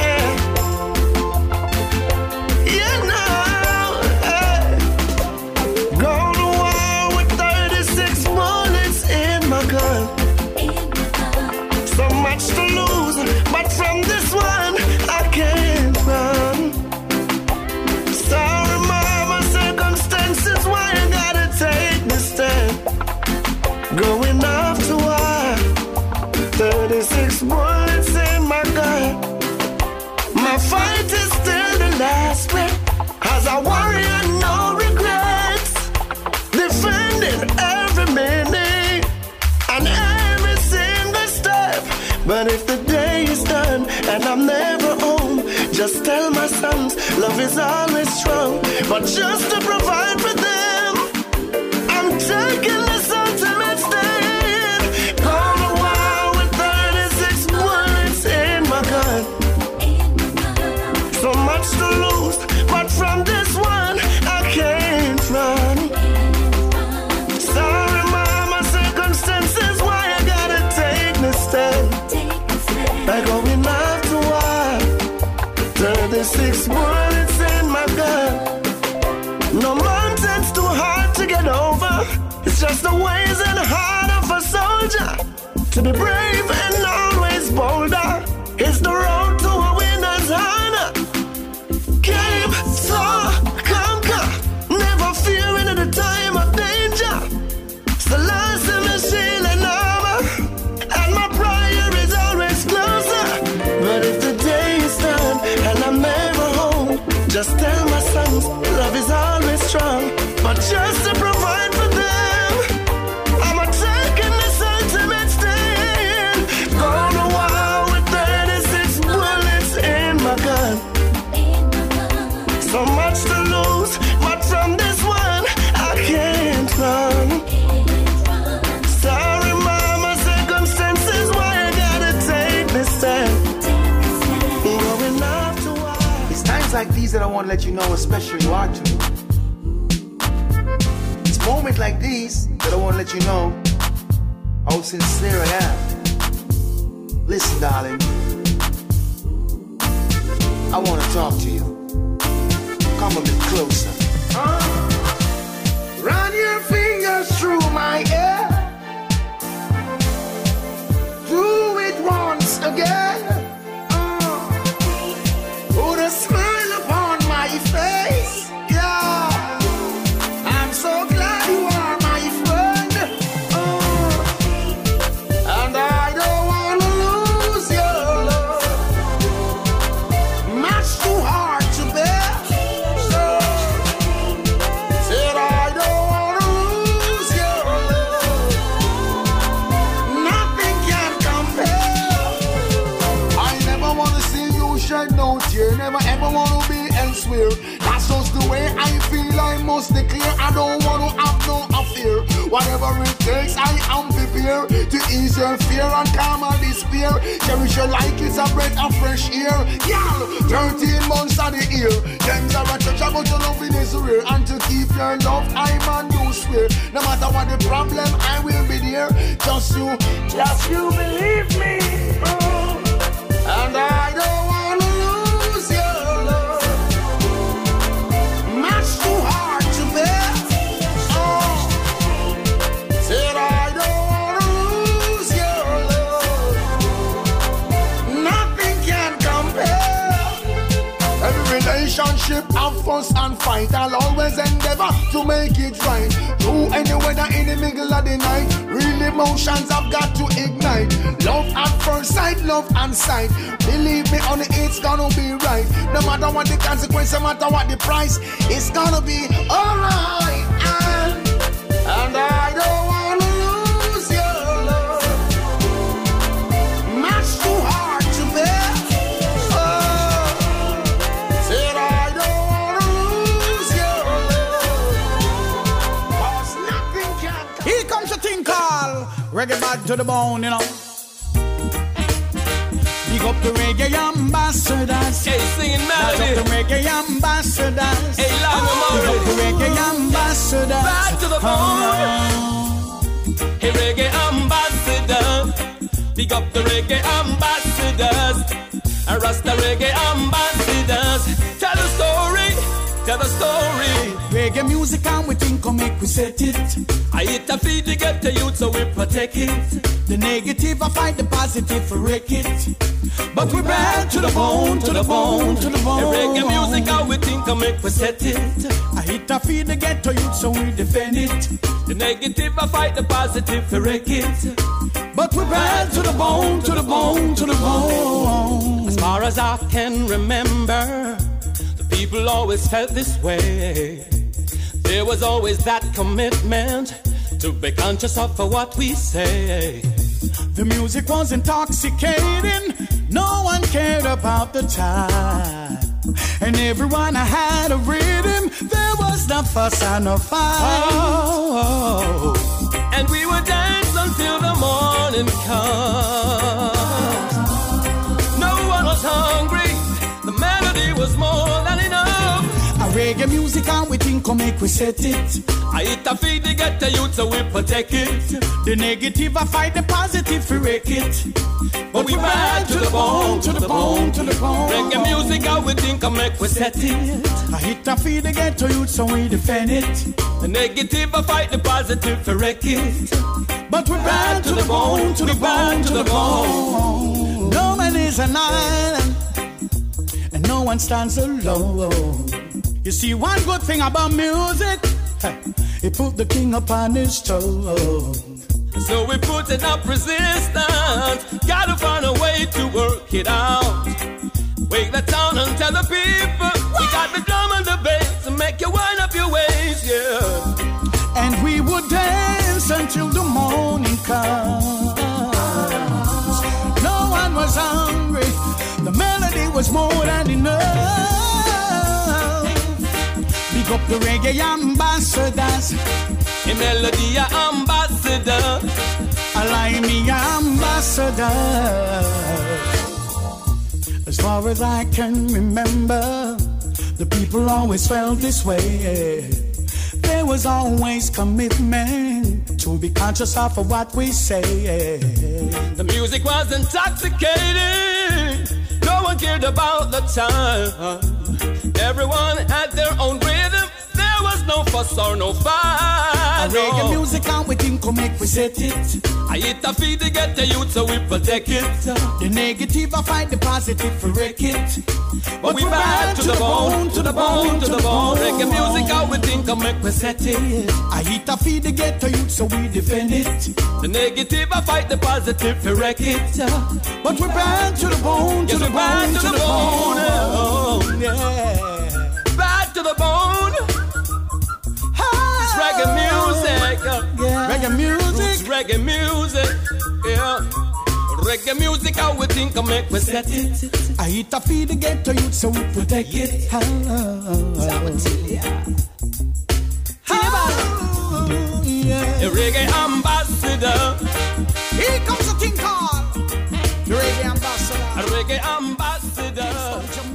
But if the day is done and I'm never home, just tell my sons love is always strong. But just to provide for them, I'm taking. To let you know how special you are to me. It's moments like these that I want to let you know how sincere Big up the reggae ambassadors. And Rasta reggae ambassadors. Tell the story. Tell the story. Reggae music and we think will make we set it. I hit a feed to get the youth so we protect it. The negative, I fight the positive for wreck it. But we bad to the bone, to the bone, to the bone. Reggae music how we think I make we set it. I hit a feed to get to youth so we defend it. The negative I fight the positive for wreck it. But we're bad to the bone, to the bone, to the bone. As far as I can remember, the people always felt this way. There was always that commitment to be conscious of what we say. The music was intoxicating. No one cared about the time. And everyone I had a rhythm. There was no fuss and no fight. And we would dance until the morning comes. Reggae music and we think will make we set it. I hit a feed to get the youth so we protect it. The negative I fight the positive for wreck it. But we bad to the bone, to the bone, to the bone. Reggae music, how we think I make we set it. I hit a feed to get to youth so we defend it. The negative, I fight the positive for wreck it. But we're bad to the bone, to the bone, to the bone. No man is an island, and no one stands alone. You see, one good thing about music, (laughs) it put the king upon his throne. So we putting up resistance. Gotta find a way to work it out. Wake the town and tell the people we got the drum and the bass to make you wind up your waist, yeah. And we would dance until the morning comes. No one was hungry, the melody was more than enough. Big up the reggae ambassadors. A melody ambassador. Align me ambassador. As far as I can remember, The people always felt this way. There was always commitment to be conscious of what we say. The music was intoxicating. Cared about the time. Everyone had their own rhythm. Was no fuss or no fight. A reggae music and we think we make we set it. I hit a feed to get the youth so we protect it. The negative I fight the positive for wreck it. But we back to the bone, to the bone, to the bone. Reggae music, how we think I make we set it. I hit a feed to get the youth so we defend it. The negative I fight the positive for wreck it. But we're back to the bone, to Yes, the bone, to the bone. Oh, yeah. Back to the bone reggae music. Yeah. Reggae music. Roots reggae music. Yeah. Reggae music, how we think I make we set it. I eat a feed the ghetto you, so we protect it. Ah, yeah. Reggae ambassador. Here comes the king. called the reggae ambassador. Reggae ambassador.